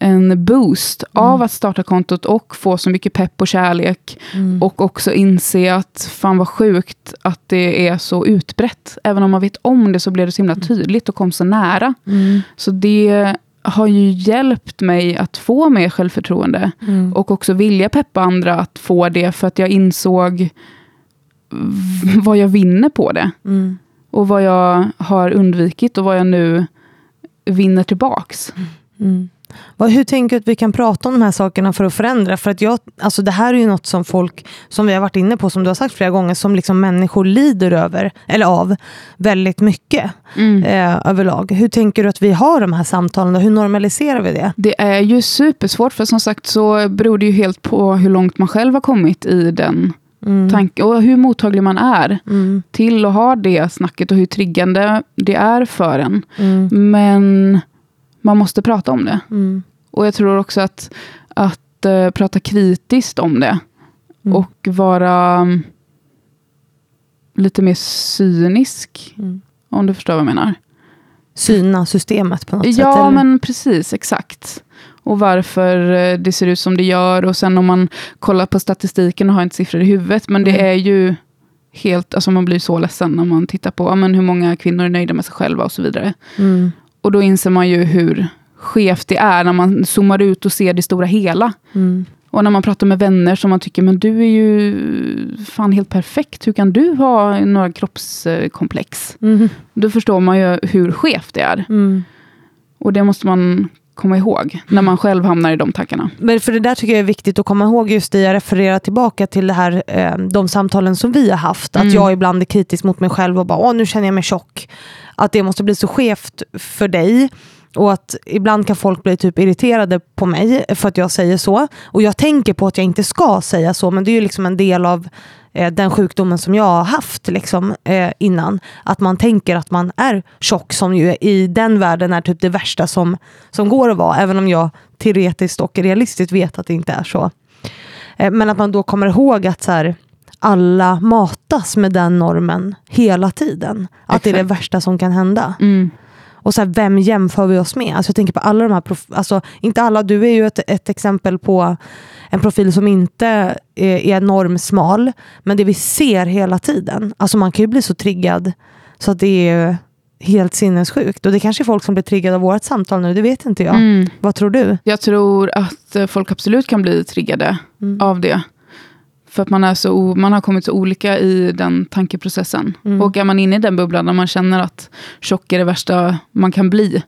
en boost av att starta kontot och få så mycket pepp och kärlek. Mm. Och också inse att fan vad sjukt att det är så utbrett. Även om man vet om det så blev det så himla tydligt och kom så nära. Mm. Så det har ju hjälpt mig att få mer självförtroende. Mm. Och också vilja peppa andra att få det. För att jag insåg vad jag vinner på det. Mm. Och vad jag har undvikit och vad jag nu vinner tillbaks. Mm. Vad, hur tänker du att vi kan prata om de här sakerna för att förändra? För att jag, alltså det här är ju något som folk, som vi har varit inne på, som du har sagt flera gånger, som liksom människor lider över, eller av, väldigt mycket Mm. eh, överlag. Hur tänker du att vi har de här samtalen? och Hur normaliserar vi det? Det är ju supersvårt, för som sagt så beror det ju helt på hur långt man själv har kommit i den Mm. tanken. Och hur mottaglig man är Mm. till att ha det snacket och hur triggande det är för en. Mm. Men man måste prata om det. Mm. Och jag tror också att, att eh, prata kritiskt om det. Mm. Och vara mm, lite mer cynisk. Mm. Om du förstår vad jag menar. Syna systemet på något sätt? Ja, men precis. Exakt. Och varför eh, det ser ut som det gör. Och sen om man kollar på statistiken och har inte siffror i huvudet. Men det Mm. är ju helt, alltså man blir så ledsen när man tittar på ja, men hur många kvinnor är nöjda med sig själva och så vidare. Mm. Och då inser man ju hur skevt det är när man zoomar ut och ser det stora hela. Mm. Och när man pratar med vänner som man tycker, men du är ju fan helt perfekt. Hur kan du ha några kroppskomplex? Mm. Då förstår man ju hur skevt det är. Mm. Och det måste man komma ihåg när man själv hamnar i de tankarna. Men för det där tycker jag är viktigt att komma ihåg just det jag refererar tillbaka till det här, eh, de samtalen som vi har haft. Att Mm. jag ibland är kritisk mot mig själv och bara åh nu känner jag mig tjock. Att det måste bli så skevt för dig. Och att ibland kan folk bli typ irriterade på mig för att jag säger så. Och jag tänker på att jag inte ska säga så men det är ju liksom en del av eh, den sjukdomen som jag har haft liksom, eh, innan. Att man tänker att man är tjock som ju i den världen är typ det värsta som, som går att vara. Även om jag teoretiskt och realistiskt vet att det inte är så. Eh, men att man då kommer ihåg att så här, alla matas med den normen hela tiden. Att det är det Exakt. värsta som kan hända. Mm. Och så här, vem jämför vi oss med? Alltså jag tänker på alla de här, alltså inte alla, du är ju ett, ett exempel på en profil som inte är, är normsmal, men det vi ser hela tiden. Alltså man kan ju bli så triggad så att det är helt sinnessjukt. Och det kanske är folk som blir triggade av vårt samtal nu, det vet inte jag. Mm. Vad tror du? Jag tror att eh, folk absolut kan bli triggade Mm. av det. För att man, är så, man har kommit så olika i den tankeprocessen. Mm. Och är man inne i den bubblan där man känner att tjock är det värsta man kan bli.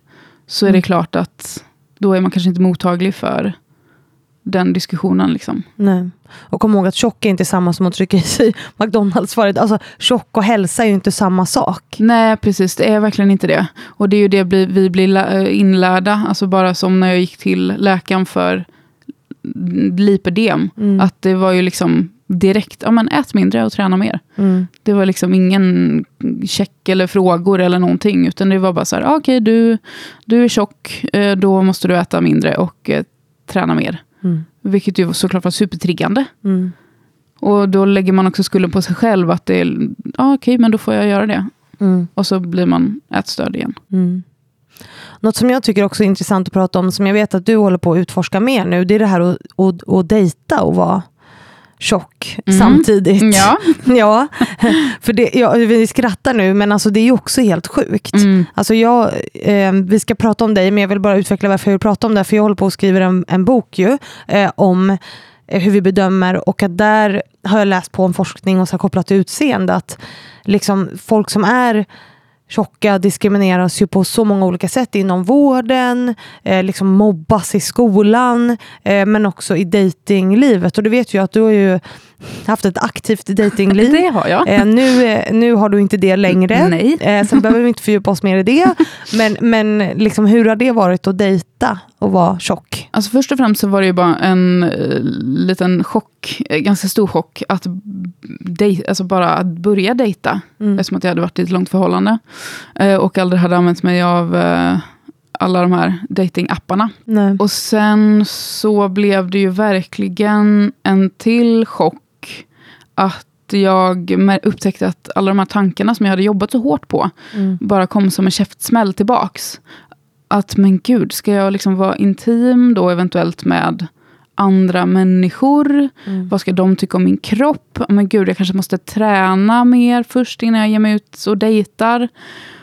Så är Mm. det klart att då är man kanske inte mottaglig för den diskussionen. Liksom. Nej. Och kom ihåg att tjock är inte samma som att trycka i sig McDonalds-svaret. Alltså tjock och hälsa är ju inte samma sak. Nej, precis. Det är verkligen inte det. Och det är ju det vi blir lä- inlärda. Alltså bara som när jag gick till läkaren för lipödem. Mm. Att det var ju liksom direkt, ja men ät mindre och träna mer. Mm. Det var liksom ingen check eller frågor eller någonting. Utan det var bara så här, ah, okej du, du är tjock, eh, då måste du äta mindre och eh, träna mer. Mm. Vilket ju såklart var supertriggande. Mm. Och då lägger man också skulden på sig själv. Att det är, ah, okej men då får jag göra det. Mm. Och så blir man ätstörd igen. Något som jag tycker också är intressant att prata om, som jag vet att du håller på att utforska mer nu, det är det här att, att, att dejta och vara tjock Mm. samtidigt. Ja. ja, för det, ja, vi skrattar nu, men alltså det är ju också helt sjukt. Mm. Alltså jag, eh, vi ska prata om dig, men jag vill bara utveckla varför jag vill prata om det. För jag håller på att skriva en, en bok ju, eh, om eh, hur vi bedömer och att där har jag läst på om forskning och så kopplat till utseende. Att liksom folk som är tjocka diskrimineras ju på så många olika sätt inom vården, eh, liksom mobbas i skolan, eh, men också i datinglivet. Och du vet ju att du har ju haft ett aktivt datingliv. Det har jag. Eh, nu, eh, nu har du inte det längre. Nej. Eh, sen behöver vi inte fördjupa oss mer i det. Men, men liksom, hur har det varit att dejta och vara tjock? Alltså först och främst så var det ju bara en eh, liten chock, eh, ganska stor chock, att, dej, alltså bara att börja dejta. Mm. Eftersom att jag hade varit i ett långt förhållande. Eh, och aldrig hade använt mig av alla de här datingapparna. Och sen så blev det ju verkligen en till chock att jag upptäckte att alla de här tankarna som jag hade jobbat så hårt på Mm. bara kom som en käftsmäll tillbaks. Att men gud, ska jag liksom vara intim då eventuellt med andra människor? Mm. Vad ska de tycka om min kropp? Men gud, jag kanske måste träna mer först innan jag ger mig ut och dejtar.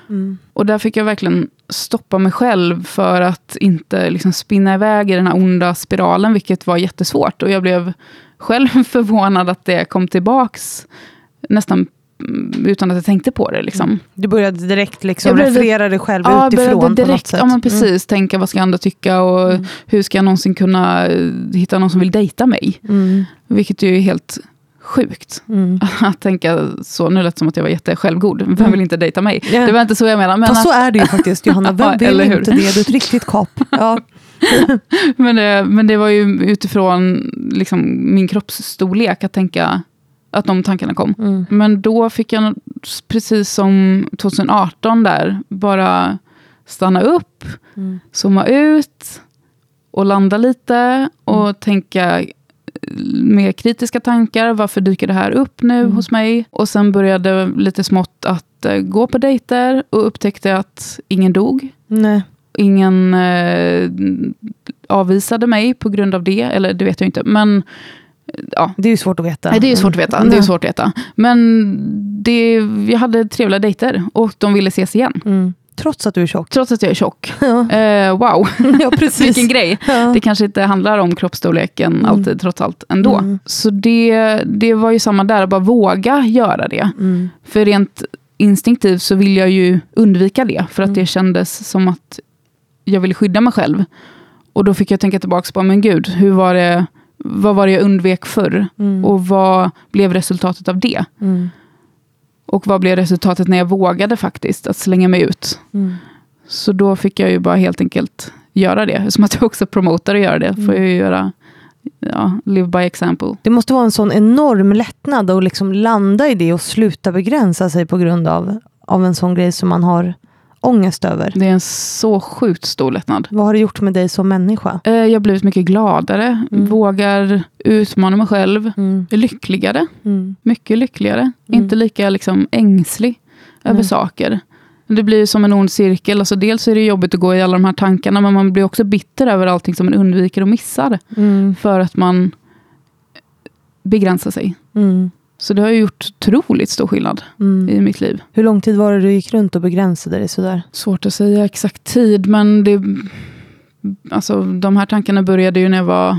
Mm. Och där fick jag verkligen stoppa mig själv för att inte liksom spinna iväg i den här onda spiralen, vilket var jättesvårt. Och jag blev själv förvånad att det kom tillbaks nästan mm, utan att jag tänkte på det. Liksom. Du började direkt liksom Jag började- referera dig själv Ja, utifrån började på något direkt, sätt. ja, men precis, tänka vad ska andra tycka och Mm. hur ska jag någonsin kunna eh, hitta någon som vill dejta mig? Mm. Vilket ju är helt sjukt Mm. att tänka så. Nu lät det som att jag var jättesjälvgod. Vem Mm. vill inte dejta mig? Ja. Det var inte så jag menade. Men Fast så att- är det ju faktiskt Johanna. Vem vill inte det? Du är ett riktigt kap. Ja. Men det, men det var ju utifrån liksom, min kroppsstorlek att tänka att de tankarna kom. Mm. Men då fick jag, precis som 2018 där, bara stanna upp, Mm. zooma ut och landa lite och Mm. tänka mer kritiska tankar. Varför dyker det här upp nu Mm. hos mig? Och sen började lite smått att eh, gå på dejter och upptäckte att ingen dog. Nej. Ingen eh, avvisade mig på grund av det. Eller det vet jag inte. Men ja, Det är ju svårt att veta. Nej, det är svårt att veta. Det är Nej. svårt att veta. Men det, jag hade trevliga dejter och de ville ses igen. Mm. Trots att du är tjock. Trots att jag är tjock. Ja, Eh, wow, ja precis. vilken grej. Ja. Det kanske inte handlar om kroppsstorleken Mm. alltid, trots allt ändå. Mm. Så det, det var ju samma där, att bara våga göra det. Mm. För rent instinktivt så vill jag ju undvika det, för att Mm. det kändes som att jag ville skydda mig själv. Och då fick jag tänka tillbaka på, men gud, hur var det, vad var det jag undvek förr? Mm. Och vad blev resultatet av det? Mm. Och vad blev resultatet när jag vågade faktiskt att slänga mig ut? Mm. Så då fick jag ju bara helt enkelt göra det. Som att jag också promotar att göra det. får jag ju göra, ja, live by example. Det måste vara en sån enorm lättnad att liksom landa i det och sluta begränsa sig på grund av, av en sån grej som man har ångest över. Det är en så sjukt stor lättnad. Vad har det gjort med dig som människa? Eh, Jag har blivit mycket gladare, Mm. vågar utmana mig själv. Mm. Lyckligare, Mm. mycket lyckligare. Mm. Inte lika liksom, ängslig över saker. Det blir som en ond cirkel. Alltså dels är det jobbigt att gå i alla de här tankarna, men man blir också bitter över allting som man undviker och missar. Mm. För att man begränsar sig. Mm. Så det har ju gjort otroligt stor skillnad Mm. i mitt liv. Hur lång tid var det du gick runt och begränsade dig sådär? Svårt att säga exakt tid, men det, alltså, de här tankarna började ju när jag var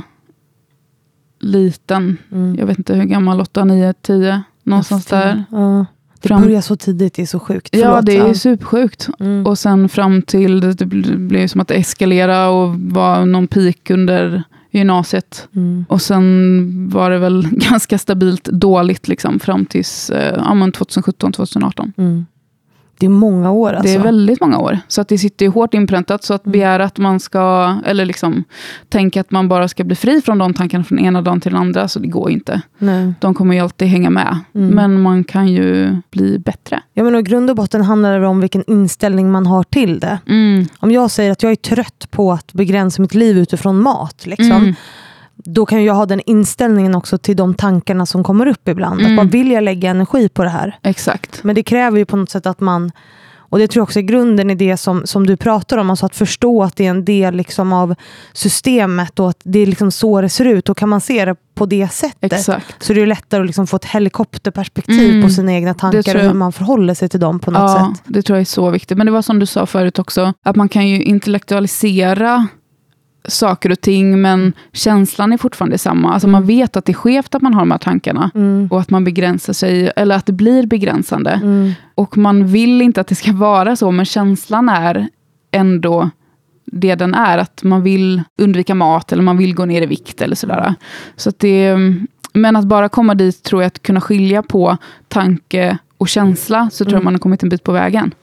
liten. Mm. Jag vet inte hur gammal, 8, 9, 10, någonstans där. Ja. Det Fram- börjar så tidigt, det är så sjukt. Ja, Förlåt, det är supersjukt. Mm. Och sen fram till, det blev som att det eskalera och var någon peak under gymnasiet. Mm. Och sen var det väl ganska stabilt dåligt liksom, fram tills eh, ja, men 2017-2018. Mm. Det är många år alltså. Det är väldigt många år. Så att det sitter ju hårt inpräntat. Så att Mm. begära att man ska, eller liksom tänka att man bara ska bli fri från de tankarna från ena dagen till den andra, så det går inte. Nej. De kommer ju alltid hänga med. Mm. Men man kan ju bli bättre. Ja, men och i grund och botten handlar det om vilken inställning man har till det. Mm. Om jag säger att jag är trött på att begränsa mitt liv utifrån mat, liksom, Mm. Då kan jag ha den inställningen också till de tankarna som kommer upp ibland. Mm. Att bara vill jag lägga energi på det här? Exakt. Men det kräver ju på något sätt att man, och det tror jag också är grunden i det som, som du pratar om, alltså att förstå att det är en del liksom av systemet och att det är liksom så det ser ut. Då kan man se det på det sättet. Exakt. Så det är lättare att liksom få ett helikopterperspektiv Mm. på sina egna Det tankar och hur man förhåller sig till dem på något Ja, sätt. det tror jag är så viktigt. Men det var som du sa förut också, att man kan ju intellektualisera saker och ting, men känslan är fortfarande samma. Alltså man vet att det är skevt att man har de här tankarna. Mm. Och att man begränsar sig, eller att det blir begränsande. Mm. Och man vill inte att det ska vara så, men känslan är ändå det den är. Att man vill undvika mat, eller man vill gå ner i vikt eller sådär. Så att det, men att bara komma dit, tror jag, att kunna skilja på tanke och känsla, så tror jag Mm. man har kommit en bit på vägen.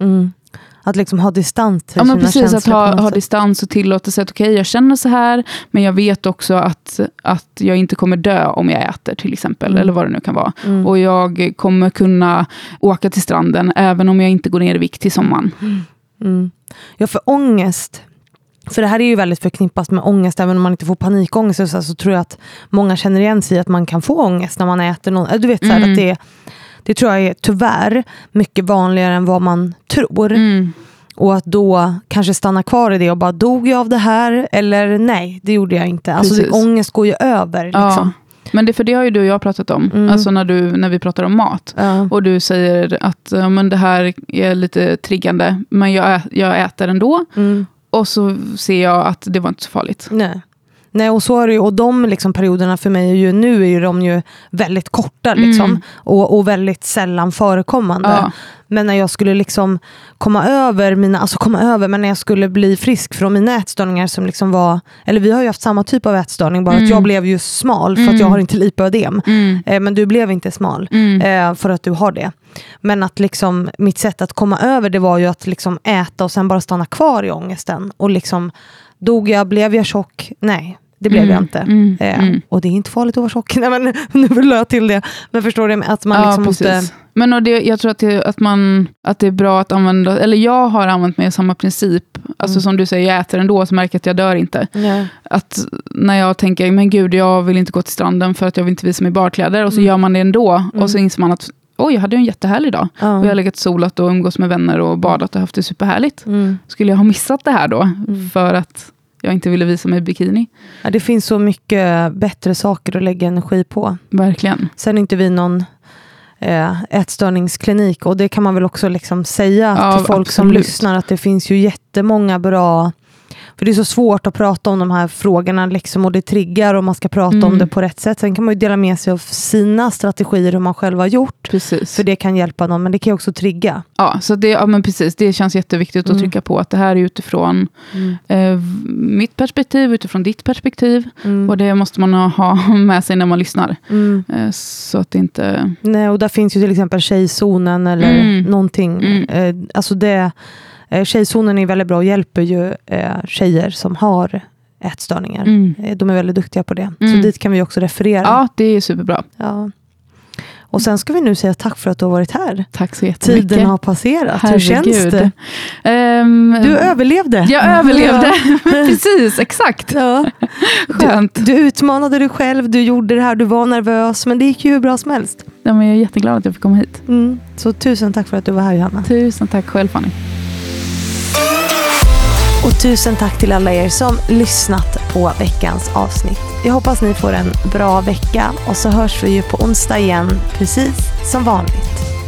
Mm. Att liksom ha distans till Ja, men sina precis, känslor att ha, ha distans och tillåta sig att okej, jag känner så här, men jag vet också att, att jag inte kommer dö om jag äter, till exempel, Mm. eller vad det nu kan vara. Mm. Och jag kommer kunna åka till stranden, även om jag inte går ner i vikt till sommaren. Mm. Ja, för ångest. För det här är ju väldigt förknippat med ångest, även om man inte får panikångest så, så tror jag att många känner igen sig i att man kan få ångest när man äter något. Du vet, så här, Mm. att det, det tror jag är tyvärr mycket vanligare än vad man tror. Mm. Och att då kanske stanna kvar i det och bara, dog jag av det här? Eller nej, det gjorde jag inte. Alltså det, ångest går ju över. Ja. Liksom. Men det, för det har ju du och jag pratat om, Mm. alltså när, du, när vi pratar om mat. Ja. Och du säger att ja, men det här är lite triggande, men jag, jag äter ändå. Mm. Och så ser jag att det var inte så farligt. Nej. Nej, och så är det ju, och de liksom perioderna för mig är ju, nu är de ju väldigt korta liksom, Mm. och, och väldigt sällan förekommande. Ja. Men när jag skulle liksom komma över mina, alltså komma över, men när jag skulle bli frisk från mina ätstörningar som liksom var, eller vi har ju haft samma typ av ätstörning, bara att Mm. jag blev ju smal för att Mm. jag har inte lipödem. Mm. Eh, men du blev inte smal Mm. eh, för att du har det. Men att liksom, mitt sätt att komma över det var ju att liksom äta och sen bara stanna kvar i ångesten. Och liksom, dog jag, blev jag tjock? Nej, det blev Mm. jag inte. Mm. Eh, Mm. Och det är inte farligt att vara tjock. Nej, men, nu la jag till det. Men förstår du? Att man ja, liksom precis. måste... Men och det, jag tror att det, att, man, att det är bra att använda, eller jag har använt mig av samma princip. Alltså Mm. som du säger, jag äter ändå, så märker jag att jag dör inte. Ja. Att när jag tänker, men gud, jag vill inte gå till stranden för att jag vill inte visa mig i badkläder. Och så Mm. gör man det ändå. Mm. Och så inser man att, oj, jag hade ju en jättehärlig dag. Ja. Och jag har legat solat och umgås med vänner och badat och haft det superhärligt. Mm. Skulle jag ha missat det här då? Mm. För att jag inte ville visa mig i bikini? Ja, det finns så mycket bättre saker att lägga energi på. Verkligen. Sen är inte vi någon eh, ätstörningsklinik och det kan man väl också liksom säga Ja, till folk som absolut. lyssnar att det finns ju jättemånga bra för det är så svårt att prata om de här frågorna liksom, och det triggar och man ska prata Mm. om det på rätt sätt. Sen kan man ju dela med sig av sina strategier hur man själv har gjort. Precis. För det kan hjälpa någon, men det kan också trigga. Ja, så det, ja, men precis. Det känns jätteviktigt Mm. att trycka på att det här är utifrån eh, mitt perspektiv, utifrån ditt perspektiv. Mm. Och det måste man ha- med sig när man lyssnar. Mm. Eh, så att det inte... Nej, och där finns ju till exempel tjejzonen eller Mm. någonting. Mm. Eh, alltså det, tjejzonen är väldigt bra och hjälper ju eh, tjejer som har ätstörningar. Mm. Eh, De är väldigt duktiga på det. Så Mm. dit kan vi också referera. Ja, det är superbra. Ja. Och sen ska vi nu säga tack för att du har varit här. Tack så jättemycket. Tiden har passerat. Hur känns Herregud. det? Ehm, Du överlevde. Jag överlevde. Precis, exakt. Ja. Skönt. Du utmanade dig själv, du gjorde det här, du var nervös, men det gick ju hur bra som helst. Ja, men jag är jätteglad att jag fick komma hit. Mm. Så tusen tack för att du var här Johanna. Tusen tack själv Fanny. Och tusen tack till alla er som lyssnat på veckans avsnitt. Jag hoppas ni får en bra vecka och så hörs vi ju på onsdag igen, precis som vanligt.